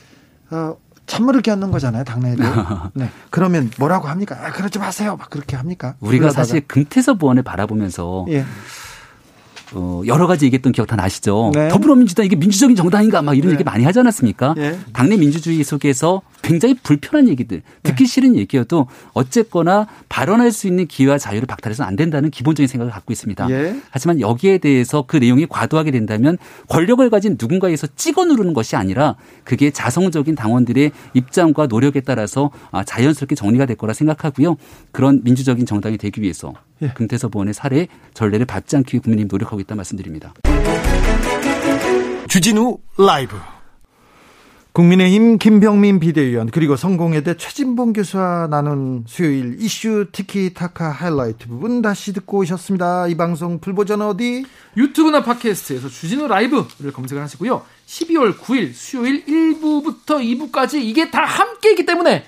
어, 찬물을 끼얹는 거잖아요, 당내에도. 네. 그러면 뭐라고 합니까? 아, 그러지 마세요. 막 그렇게 합니까? 우리가. 사실 금태섭 의원을 바라보면서 예. 어, 여러 가지 얘기했던 기억 다 나시죠? 네. 더불어민주당 이게 민주적인 정당인가 막 이런 네. 얘기 많이 하지 않았습니까? 네. 당내 민주주의 속에서 굉장히 불편한 얘기들, 듣기 네. 싫은 얘기여도 어쨌거나 발언할 수 있는 기회와 자유를 박탈해서는 안 된다는 기본적인 생각을 갖고 있습니다. 예. 하지만 여기에 대해서 그 내용이 과도하게 된다면 권력을 가진 누군가에서 찍어 누르는 것이 아니라 그게 자성적인 당원들의 입장과 노력에 따라서 아, 자연스럽게 정리가 될 거라 생각하고요. 그런 민주적인 정당이 되기 위해서 예. 금태섭 의원의 사례 전례를 밟지 않기 위해 국민님 노력하고 있다 말씀드립니다. 주진우 라이브 국민의힘 김병민 비대위원 그리고 성공회대 최진봉 교수와 나눈 수요일 이슈 티키타카 하이라이트 부분 다시 듣고 오셨습니다. 이 방송 풀버전 어디? 유튜브나 팟캐스트에서 주진우 라이브를 검색을 하시고요. 12월 9일 수요일 1부부터 2부까지 이게 다 함께이기 때문에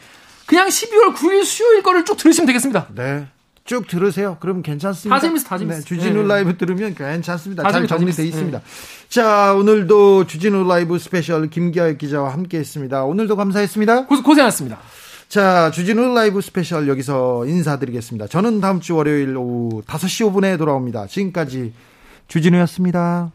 그냥 12월 9일 수요일 거를 쭉 들으시면 되겠습니다. 네. 쭉 들으세요. 그럼 괜찮습니다. 다 재밌어, 다 재밌어. 네, 주진우 네. 라이브 들으면 괜찮습니다. 잘 재밌어, 정리돼. 있습니다. 네. 자, 오늘도 주진우 라이브 스페셜 김기화 기자와 함께 했습니다. 오늘도 감사했습니다. 고, 고생하셨습니다. 자, 주진우 라이브 스페셜 여기서 인사드리겠습니다. 저는 다음 주 월요일 오후 5시 5분에 돌아옵니다. 지금까지 주진우였습니다.